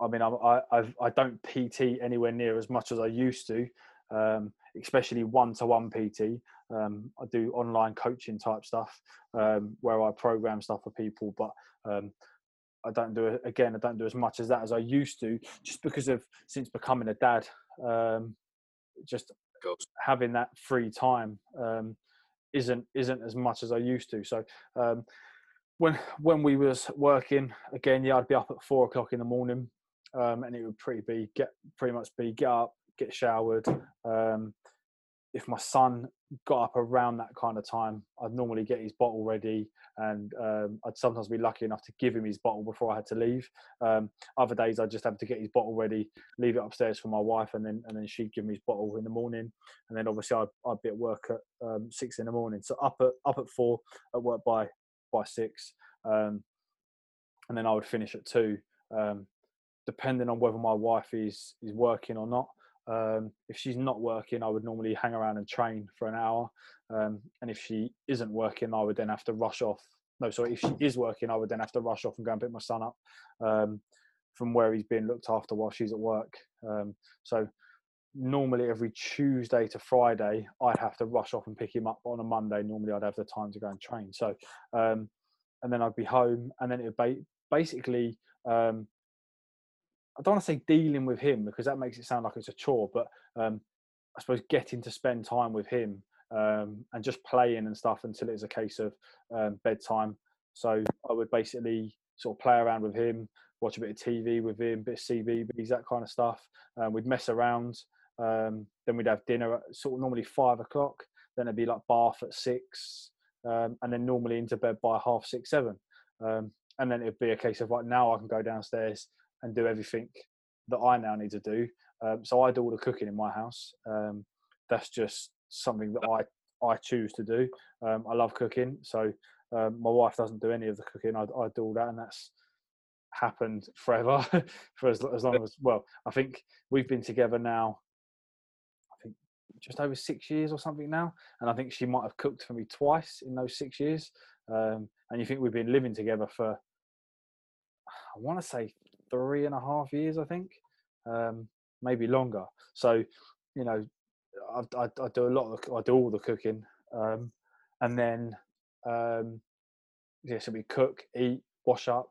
I mean, I, I I've, I don't PT anywhere near as much as I used to, um, especially one-to-one PT. Um, I do online coaching type stuff um, where I program stuff for people, but um, I don't do it again. I don't do as much as that as I used to, just because of since becoming a dad. Um, just having that free time um, isn't isn't as much as I used to. So um, when when we was working again, yeah, I'd be up at four o'clock in the morning, and it would pretty be get pretty much be get up, get showered. Um, if my son got up around that kind of time, I'd normally get his bottle ready, and um, I'd sometimes be lucky enough to give him his bottle before I had to leave. Um, other days, I just have to get his bottle ready, leave it upstairs for my wife, and then and then she'd give me his bottle in the morning. And then obviously I'd, I'd be at work at um, six in the morning, so up at up at four, at work by by six, um, and then I would finish at two, um, depending on whether my wife is is working or not. Um, if she's not working, I would normally hang around and train for an hour. Um, and if she isn't working, I would then have to rush off. No, sorry, if she is working, I would then have to rush off and go and pick my son up um, from where he's being looked after while she's at work. Um, so normally every Tuesday to Friday, I'd have to rush off and pick him up. But on a Monday, normally I'd have the time to go and train. So, um, and then I'd be home, and then it would ba- basically um, I don't want to say dealing with him because that makes it sound like it's a chore, but um, I suppose getting to spend time with him um, and just playing and stuff until it's a case of um, bedtime. So I would basically sort of play around with him, watch a bit of TV with him, bit of CBeebies, that kind of stuff. Um, we'd mess around. Um, then we'd have dinner at sort of normally five o'clock. Then it'd be like bath at six, um, and then normally into bed by half six, seven. Um, and then it'd be a case of like now I can go downstairs and do everything that I now need to do. Um, so I do all the cooking in my house. Um, that's just something that I I choose to do. Um, I love cooking, so um, my wife doesn't do any of the cooking. I, I do all that, and that's happened forever for as, as long as well. I think we've been together now. I think just over six years or something now, and I think she might have cooked for me twice in those six years. Um, and you think we've been living together for I want to say three and a half years, I think, um, maybe longer. So, you know, I, I, I, do a lot of I do all the cooking, um, and then um, yeah, so we cook, eat, wash up,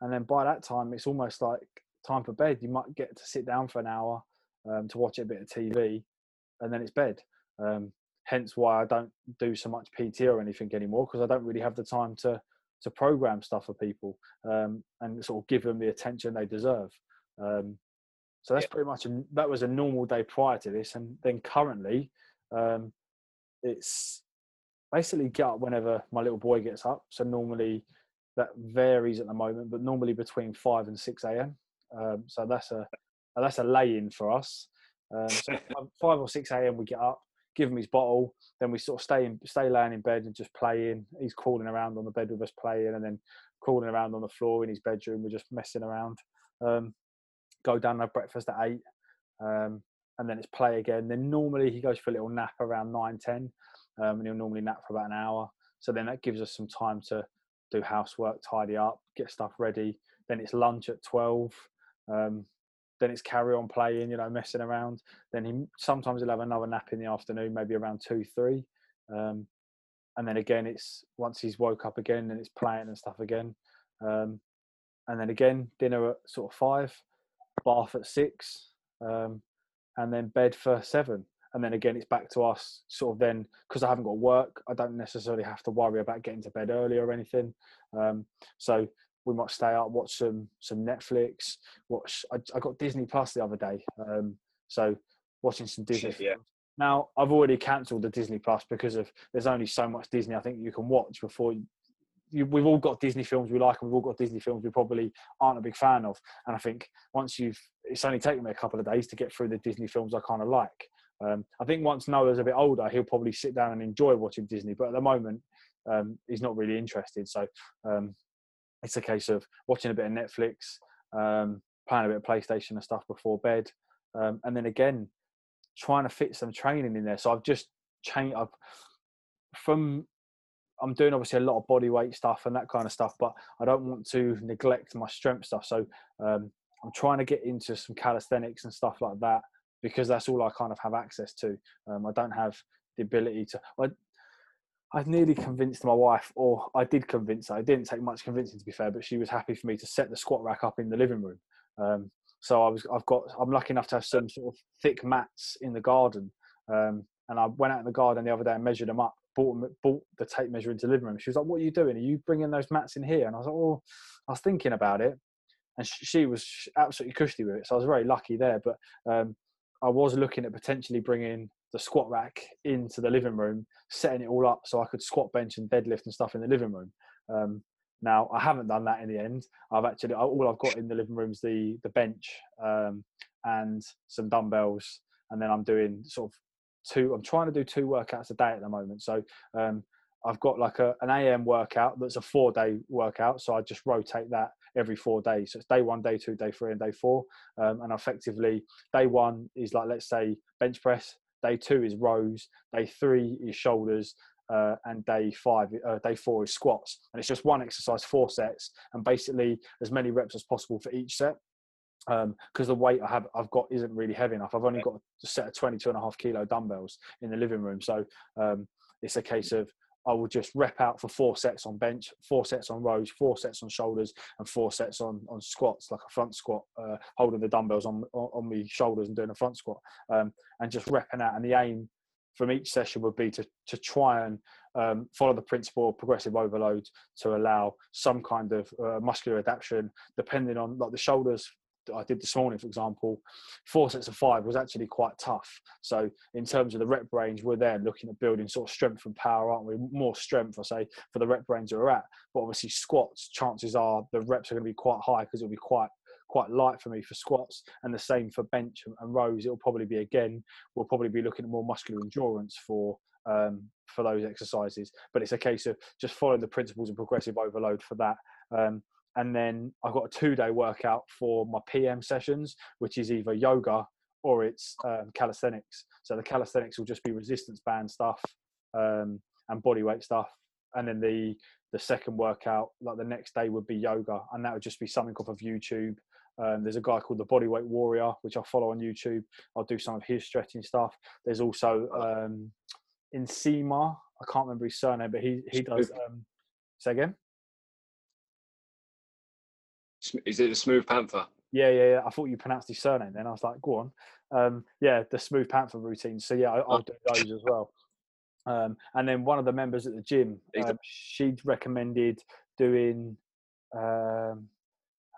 and then by that time it's almost like time for bed. You might get to sit down for an hour um, to watch a bit of TV, and then it's bed. Um, hence why I don't do so much PT or anything anymore because I don't really have the time to to program stuff for people um, and sort of give them the attention they deserve. Um, so that's yeah. pretty much a, that was a normal day prior to this, and then currently, um, it's basically get up whenever my little boy gets up. So normally that varies at the moment, but normally between five and six a.m. Um, so that's a that's a lay-in for us. Um, so five or six a.m. we get up, give him his bottle, then we sort of stay in, stay laying in bed and just playing. He's crawling around on the bed with us playing, and then crawling around on the floor in his bedroom. We're just messing around. Um, go down and have breakfast at eight, um, and then it's play again. Then normally he goes for a little nap around nine ten, um, and he'll normally nap for about an hour. So then that gives us some time to do housework, tidy up, get stuff ready. Then it's lunch at twelve. Um, then it's carry on playing, you know, messing around. Then he sometimes he'll have another nap in the afternoon, maybe around two, three. Um, and then again, it's once he's woke up again, then it's playing and stuff again. Um, and then again, dinner at sort of five bath at six, um, and then bed for seven. And then again, it's back to us sort of then because I haven't got work, I don't necessarily have to worry about getting to bed early or anything. Um, so we might stay up, watch some some Netflix. Watch. I, I got Disney Plus the other day, um, so watching some Disney. yeah. Now I've already cancelled the Disney Plus because of there's only so much Disney I think you can watch before you, we've all got Disney films we like, and we've all got Disney films we probably aren't a big fan of. And I think once you've, it's only taken me a couple of days to get through the Disney films I kind of like. Um, I think once Noah's a bit older, he'll probably sit down and enjoy watching Disney. But at the moment, um, he's not really interested. So um, it's a case of watching a bit of Netflix, um, playing a bit of PlayStation and stuff before bed, um, and then again trying to fit some training in there. So I've just changed. I've from I'm doing obviously a lot of body weight stuff and that kind of stuff, but I don't want to neglect my strength stuff. So um, I'm trying to get into some calisthenics and stuff like that because that's all I kind of have access to. Um, I don't have the ability to. I, I nearly convinced my wife, or I did convince her. It didn't take much convincing to be fair, but she was happy for me to set the squat rack up in the living room. Um, so I was, I've got, I'm lucky enough to have some sort of thick mats in the garden. Um, and I went out in the garden the other day and measured them up bought, bought the tape measure into the living room. She was like, "What are you doing? Are you bringing those mats in here?" And I was like, "Oh, I was thinking about it." And she was absolutely cushy with it, so I was very lucky there. But um, I was looking at potentially bringing the squat rack into the living room, setting it all up so I could squat, bench, and deadlift and stuff in the living room. Um, now I haven't done that in the end. I've actually all I've got in the living room is the the bench um, and some dumbbells, and then I'm doing sort of two. I'm trying to do two workouts a day at the moment. So um, I've got like a, an AM workout that's a four day workout. So I just rotate that every four days. So it's day one, day two, day three, and day four. Um, and effectively, day one is like, let's say, bench press. Day two is rows. Day three is shoulders. Uh, and day five, uh, day four is squats. And it's just one exercise, four sets, and basically as many reps as possible for each set because um, the weight I have I've got isn't really heavy enough. I've only got a set of 22 and a half kilo dumbbells in the living room, so um, it's a case of I will just rep out for four sets on bench, four sets on rows, four sets on shoulders, and four sets on on squats, like a front squat, uh, holding the dumbbells on, on on my shoulders and doing a front squat, um, and just repping out. And the aim from each session would be to to try and um, follow the principle of progressive overload to allow some kind of uh, muscular adaptation, depending on like the shoulders I did this morning, for example, four sets of five was actually quite tough. So in terms of the rep range, we're there looking at building sort of strength and power, aren't we? More strength, I say, for the rep range we're at. But obviously squats, chances are the reps are going to be quite high because it'll be quite quite light for me for squats and the same for bench and rows it'll probably be again we'll probably be looking at more muscular endurance for um, for those exercises but it's a case of just following the principles of progressive overload for that um, and then I've got a two day workout for my PM sessions, which is either yoga or it's um, calisthenics. So the calisthenics will just be resistance band stuff um, and body weight stuff, and then the the second workout, like the next day, would be yoga, and that would just be something off of YouTube. Um, there's a guy called the Bodyweight Warrior, which I follow on YouTube. I'll do some of his stretching stuff. There's also um, Nsima, I can't remember his surname, but he he does. Um, say again. Is it the Smooth Panther? Yeah, yeah, yeah. I thought you pronounced his surname then. I was like, go on. Um, yeah, the Smooth Panther routine. So yeah, I, will do those as well. Um, and then one of the members at the gym, um, she'd recommended doing. Um,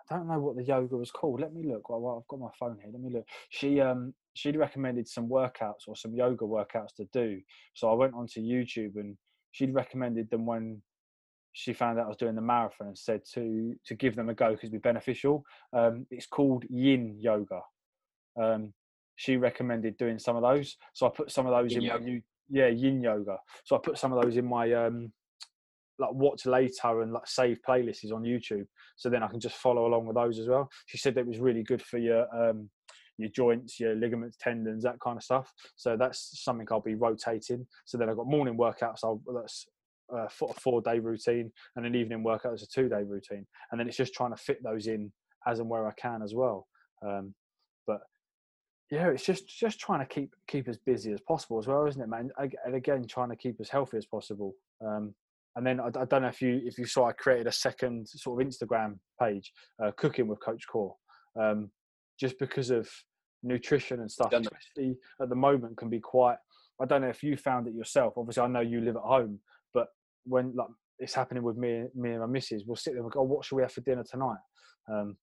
I don't know what the yoga was called. Let me look. Well, I've got my phone here. Let me look. She um she'd recommended some workouts or some yoga workouts to do. So I went onto YouTube and she'd recommended them when she found out I was doing the marathon and said to to give them a go because it'd be beneficial. Um, it's called Yin Yoga. Um, she recommended doing some of those, so I put some of those yin in yoga. my yeah Yin Yoga. So I put some of those in my um, like watch later and like save playlists on YouTube, so then I can just follow along with those as well. She said that it was really good for your um, your joints, your ligaments, tendons, that kind of stuff. So that's something I'll be rotating. So then I've got morning workouts. I'll that's a four day routine and an evening workout as a two day routine. And then it's just trying to fit those in as and where I can as well. Um, but yeah, it's just just trying to keep keep as busy as possible as well, isn't it, man? And again, trying to keep as healthy as possible. Um, and then I, I, don't know if you if you saw I created a second sort of Instagram page, uh, cooking with Coach Core, um, just because of nutrition and stuff, especially at the moment, can be quite. I don't know if you found it yourself. Obviously, I know you live at home, when like it's happening with me, me and my missus, we'll sit there and go, oh, "What should we have for dinner tonight?" Um,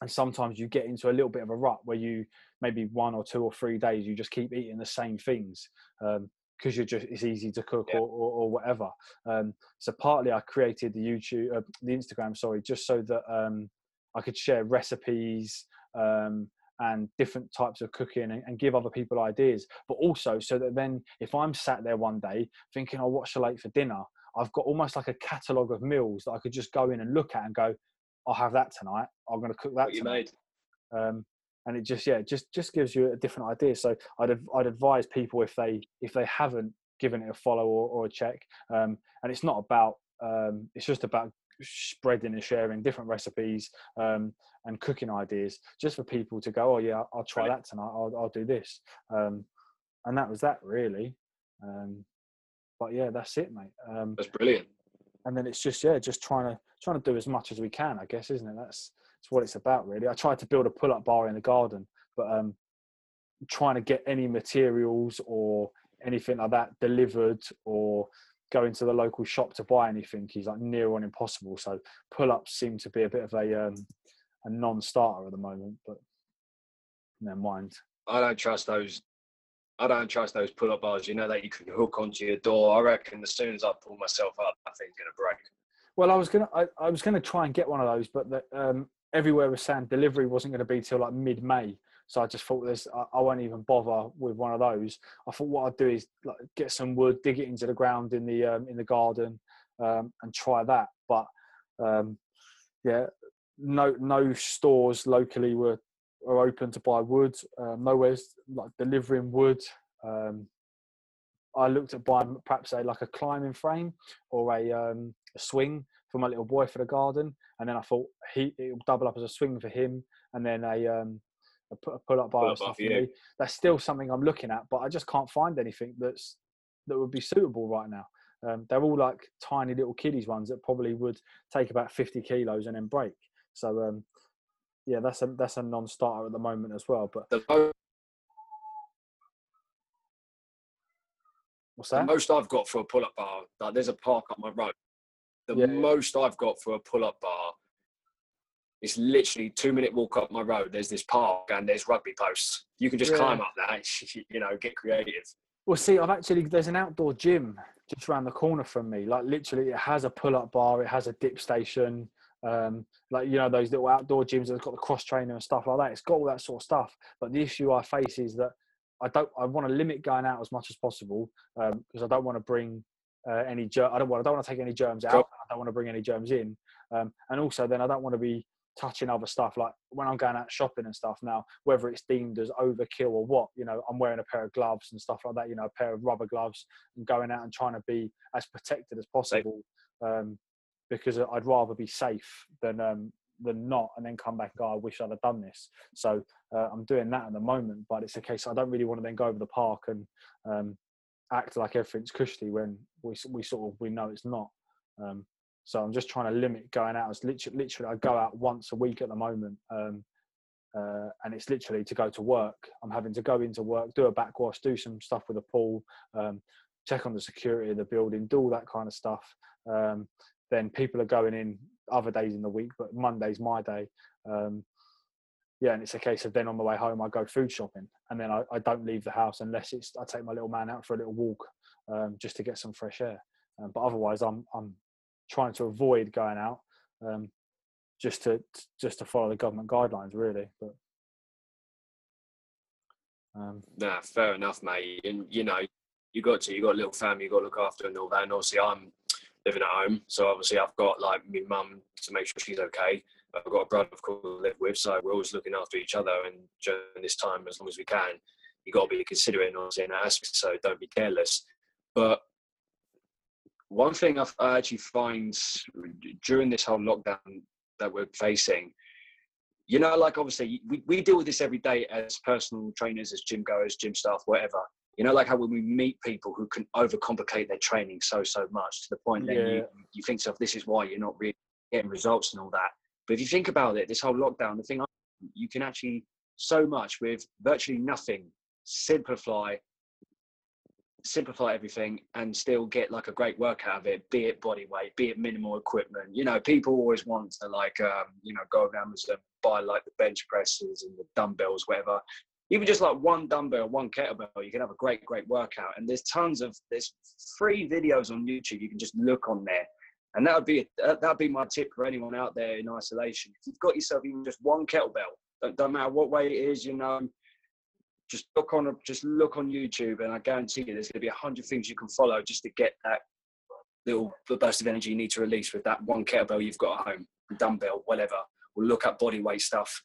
and sometimes you get into a little bit of a rut where you maybe one or two or three days you just keep eating the same things because um, you're just it's easy to cook yeah. or, or, or, whatever. Um, so partly I created the YouTube, uh, the Instagram, sorry, just so that um, I could share recipes um, and different types of cooking and, and, give other people ideas, but also so that then if I'm sat there one day thinking, "Oh, what shall I eat for dinner?" I've got almost like a catalogue of meals that I could just go in and look at and go, I'll have that tonight. I'm going to cook that what tonight. Um, and it just yeah, just just gives you a different idea. So I'd I'd advise people if they if they haven't given it a follow or, or a check, um, and it's not about um, it's just about spreading and sharing different recipes um, and cooking ideas just for people to go oh yeah i'll try that tonight i'll, I'll do this um, and that was that really um, but yeah, that's it, mate. Um, that's brilliant. And then it's just yeah, just trying to trying to do as much as we can, I guess, isn't it? That's that's what it's about, really. I tried to build a pull-up bar in the garden, but um, trying to get any materials or anything like that delivered or go into the local shop to buy anything is like near on impossible. So pull-ups seem to be a bit of a um, a non-starter at the moment, but never mind. I don't trust those I don't trust those pull up bars. You know that you can hook onto your door. I reckon as soon as I pull myself up, think it's gonna break. Well, I was gonna I, I was gonna try and get one of those, but the, um, everywhere was saying delivery wasn't going to be till like mid May. So I just thought this I, I, won't even bother with one of those. I thought what I'd do is like, get some wood, dig it into the ground in the um, in the garden, um, and try that. But um, yeah, no no stores locally were are open to buy wood. Um, nowhere's like delivering wood. Um, I looked at buying perhaps a like a climbing frame or a, um, a swing for my little boy for the garden, and then I thought he it will double up as a swing for him, and then a um, a pull up bar stuff for me. That's still something I'm looking at, but I just can't find anything that's that would be suitable right now. Um, they're all like tiny little kiddies ones that probably would take about 50 kilos and then break. So um, yeah, that's a that's a non-starter at the moment as well. But The, mo- what's the most I've got for a pull-up bar, like there's a park up my road. The Yeah. most I've got for a pull-up bar it's literally two-minute walk up my road. There's this park and there's rugby posts. You can just Yeah. climb up that. You know, get creative. Well, see, I've actually there's an outdoor gym just around the corner from me. Like literally, it has a pull-up bar, it has a dip station, um, like you know those little outdoor gyms that's got the cross trainer and stuff like that. It's got all that sort of stuff. But the issue I face is that I don't. I want to limit going out as much as possible because I don't want to bring uh, any. Ger- I don't want. I don't want to take any germs out. I don't want to bring any germs in. Um, and also, then I don't want to be touching other stuff like when I'm going out shopping and stuff now, whether it's deemed as overkill or what, you know, I'm wearing a pair of gloves and stuff like that, you know, a pair of rubber gloves and going out and trying to be as protected as possible. Um, because I'd rather be safe than um, than not and then come back and go, I wish I'd have done this. So uh, I'm doing that at the moment, but it's a case I don't really want to then go over the park and um, act like everything's cushy when we, we sort of we know it's not. Um, so I'm just trying to limit going out. It's literally, literally I go out once a week at the moment, um, uh, and it's literally to go to work. I'm having to go into work, do a backwash, do some stuff with the pool, um, check on the security of the building, do all that kind of stuff. Um, then people are going in other days in the week, but Monday's my day. Um, yeah, and it's a case of then on the way home I go food shopping, and then I, I don't leave the house unless it's I take my little man out for a little walk um, just to get some fresh air. Um, but otherwise, I'm I'm trying to avoid going out um, just to just to follow the government guidelines, really. But um, Nah, fair enough, mate. And you know, you got to, you got a little family, you got to look after and all that. And obviously, I'm living at home, so obviously, I've got like my mum to make sure she's okay. I've got a brother, of course, to live with, so we're always looking after each other. And during this time, as long as we can, you got to be considerate, obviously, in that aspect. So don't be careless. But one thing I've- I actually find during this whole lockdown that we're facing you know, like obviously we, we deal with this every day as personal trainers, as gym goers, gym staff, whatever. You know, like how when we meet people who can overcomplicate their training so so much to the point that Yeah. you you think to yourself, this is why you're not really getting results and all that. But if you think about it, this whole lockdown, the thing I- you can actually so much with virtually nothing simplify simplify everything and still get like a great workout of it be it body weight be it minimal equipment you know people always want to like um you know go on amazon buy like the bench presses and the dumbbells whatever even just like one dumbbell one kettlebell you can have a great great workout and there's tons of there's free videos on youtube you can just look on there and that would be uh, that would be my tip for anyone out there in isolation if you've got yourself even just one kettlebell don't, don't matter what weight it is you know just look on just look on YouTube, and I guarantee you, there's going to be a hundred things you can follow just to get that little burst of energy you need to release with that one kettlebell you've got at home, dumbbell, whatever. Or look up body weight stuff.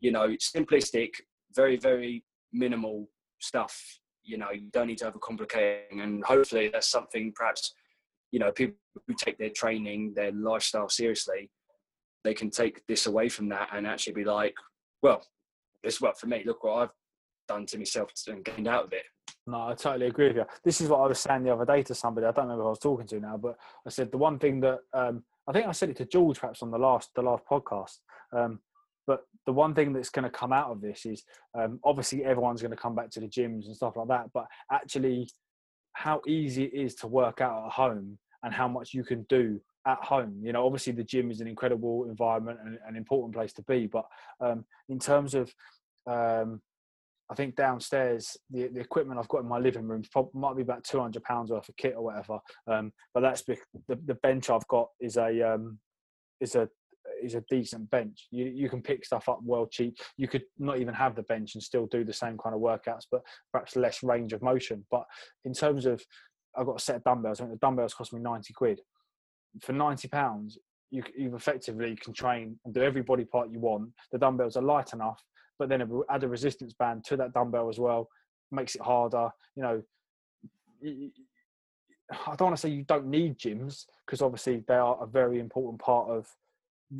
You know, simplistic, very very minimal stuff. You know, you don't need to overcomplicate, and hopefully that's something perhaps you know people who take their training, their lifestyle seriously, they can take this away from that and actually be like, well, this worked for me. Look what I've done to myself and gained out of it. No, I totally agree with you. This is what I was saying the other day to somebody. I don't remember who I was talking to now, but I said the one thing that um, I think I said it to George perhaps on the last the last podcast. Um, but the one thing that's going to come out of this is um, obviously everyone's going to come back to the gyms and stuff like that. But actually, how easy it is to work out at home and how much you can do at home. You know, obviously the gym is an incredible environment and an important place to be. But um, in terms of um, I think downstairs the, the equipment I've got in my living room prob- might be about two hundred pounds worth of kit or whatever. Um, but that's the the bench I've got is a um, is a is a decent bench. You you can pick stuff up well cheap. You could not even have the bench and still do the same kind of workouts, but perhaps less range of motion. But in terms of I've got a set of dumbbells. I think the dumbbells cost me ninety quid. For ninety pounds, you you effectively can train and do every body part you want. The dumbbells are light enough but then add a resistance band to that dumbbell as well makes it harder you know i don't want to say you don't need gyms because obviously they are a very important part of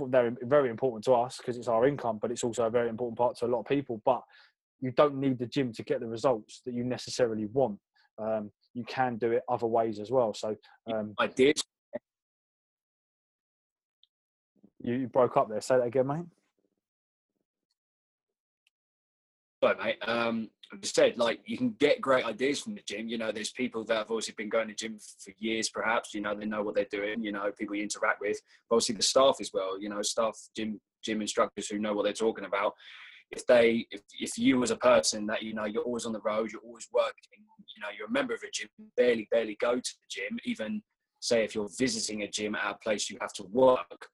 they're very important to us because it's our income but it's also a very important part to a lot of people but you don't need the gym to get the results that you necessarily want um, you can do it other ways as well. So um, I did. you, you broke up there. Say that again, mate. Sorry, mate. Um, said, like, you can get great ideas from the gym. You know, there's people that have obviously been going to gym for years, perhaps. You know, they know what they're doing. You know, people you interact with. But obviously, the staff as well. You know, staff, gym, gym instructors who know what they're talking about. If they, if, if you as a person that you know you're always on the road, you're always working. You know, you're a member of a gym, barely, barely go to the gym. Even say if you're visiting a gym at a place you have to work,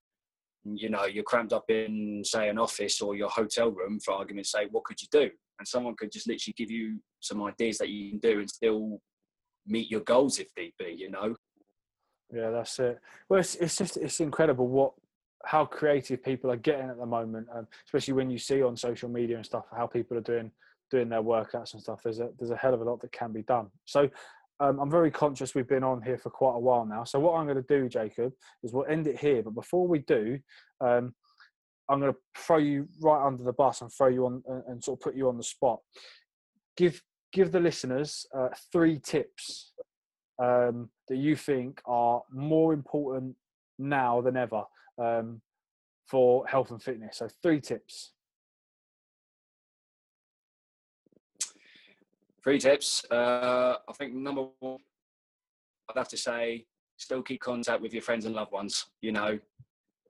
you know, you're cramped up in, say, an office or your hotel room, for argument's sake, what could you do? And someone could just literally give you some ideas that you can do and still meet your goals if need be, you know? Yeah, that's it. Well, it's, it's just it's incredible what how creative people are getting at the moment, um, especially when you see on social media and stuff how people are doing doing their workouts and stuff. There's a there's a hell of a lot that can be done. So um, I'm very conscious we've been on here for quite a while now. So what I'm going to do, Jacob, is we'll end it here. But before we do, um, I'm going to throw you right under the bus and throw you on and, sort of put you on the spot. Give give the listeners uh, three tips um, that you think are more important now than ever um, for health and fitness. So three tips. Three tips. Uh, I think number one, I'd have to say, still keep contact with your friends and loved ones. You know,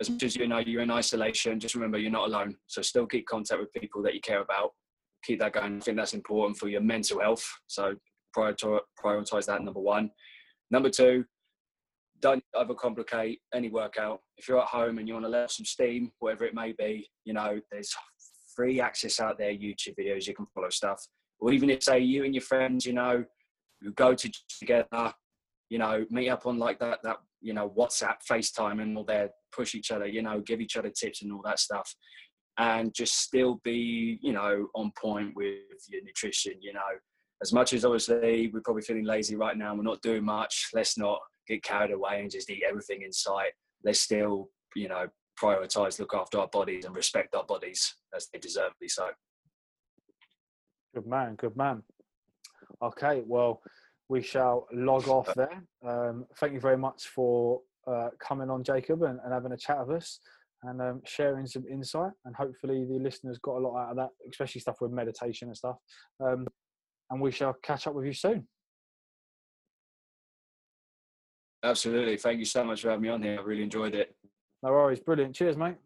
as much as you know you're in isolation, just remember you're not alone. So still keep contact with people that you care about. Keep that going. I think that's important for your mental health. So prioritize that. Number one. Number two, don't overcomplicate any workout. If you're at home and you want to let some steam, whatever it may be, you know, there's free access out there, YouTube videos, you can follow stuff or even if say you and your friends, you know, you go to together, you know, meet up on like that that you know WhatsApp, FaceTime, and all that, push each other, you know, give each other tips and all that stuff, and just still be you know on point with your nutrition. You know, as much as obviously we're probably feeling lazy right now, we're not doing much. Let's not get carried away and just eat everything in sight. Let's still you know prioritize, look after our bodies, and respect our bodies as they deserve to be so. Good man, good man. Okay, well, we shall log off there. Um, thank you very much for uh, coming on, Jacob, and, and, having a chat with us and um, sharing some insight. And hopefully, the listeners got a lot out of that, especially stuff with meditation and stuff. Um, and we shall catch up with you soon. Absolutely. Thank you so much for having me on here. I really enjoyed it. No worries. Brilliant. Cheers, mate.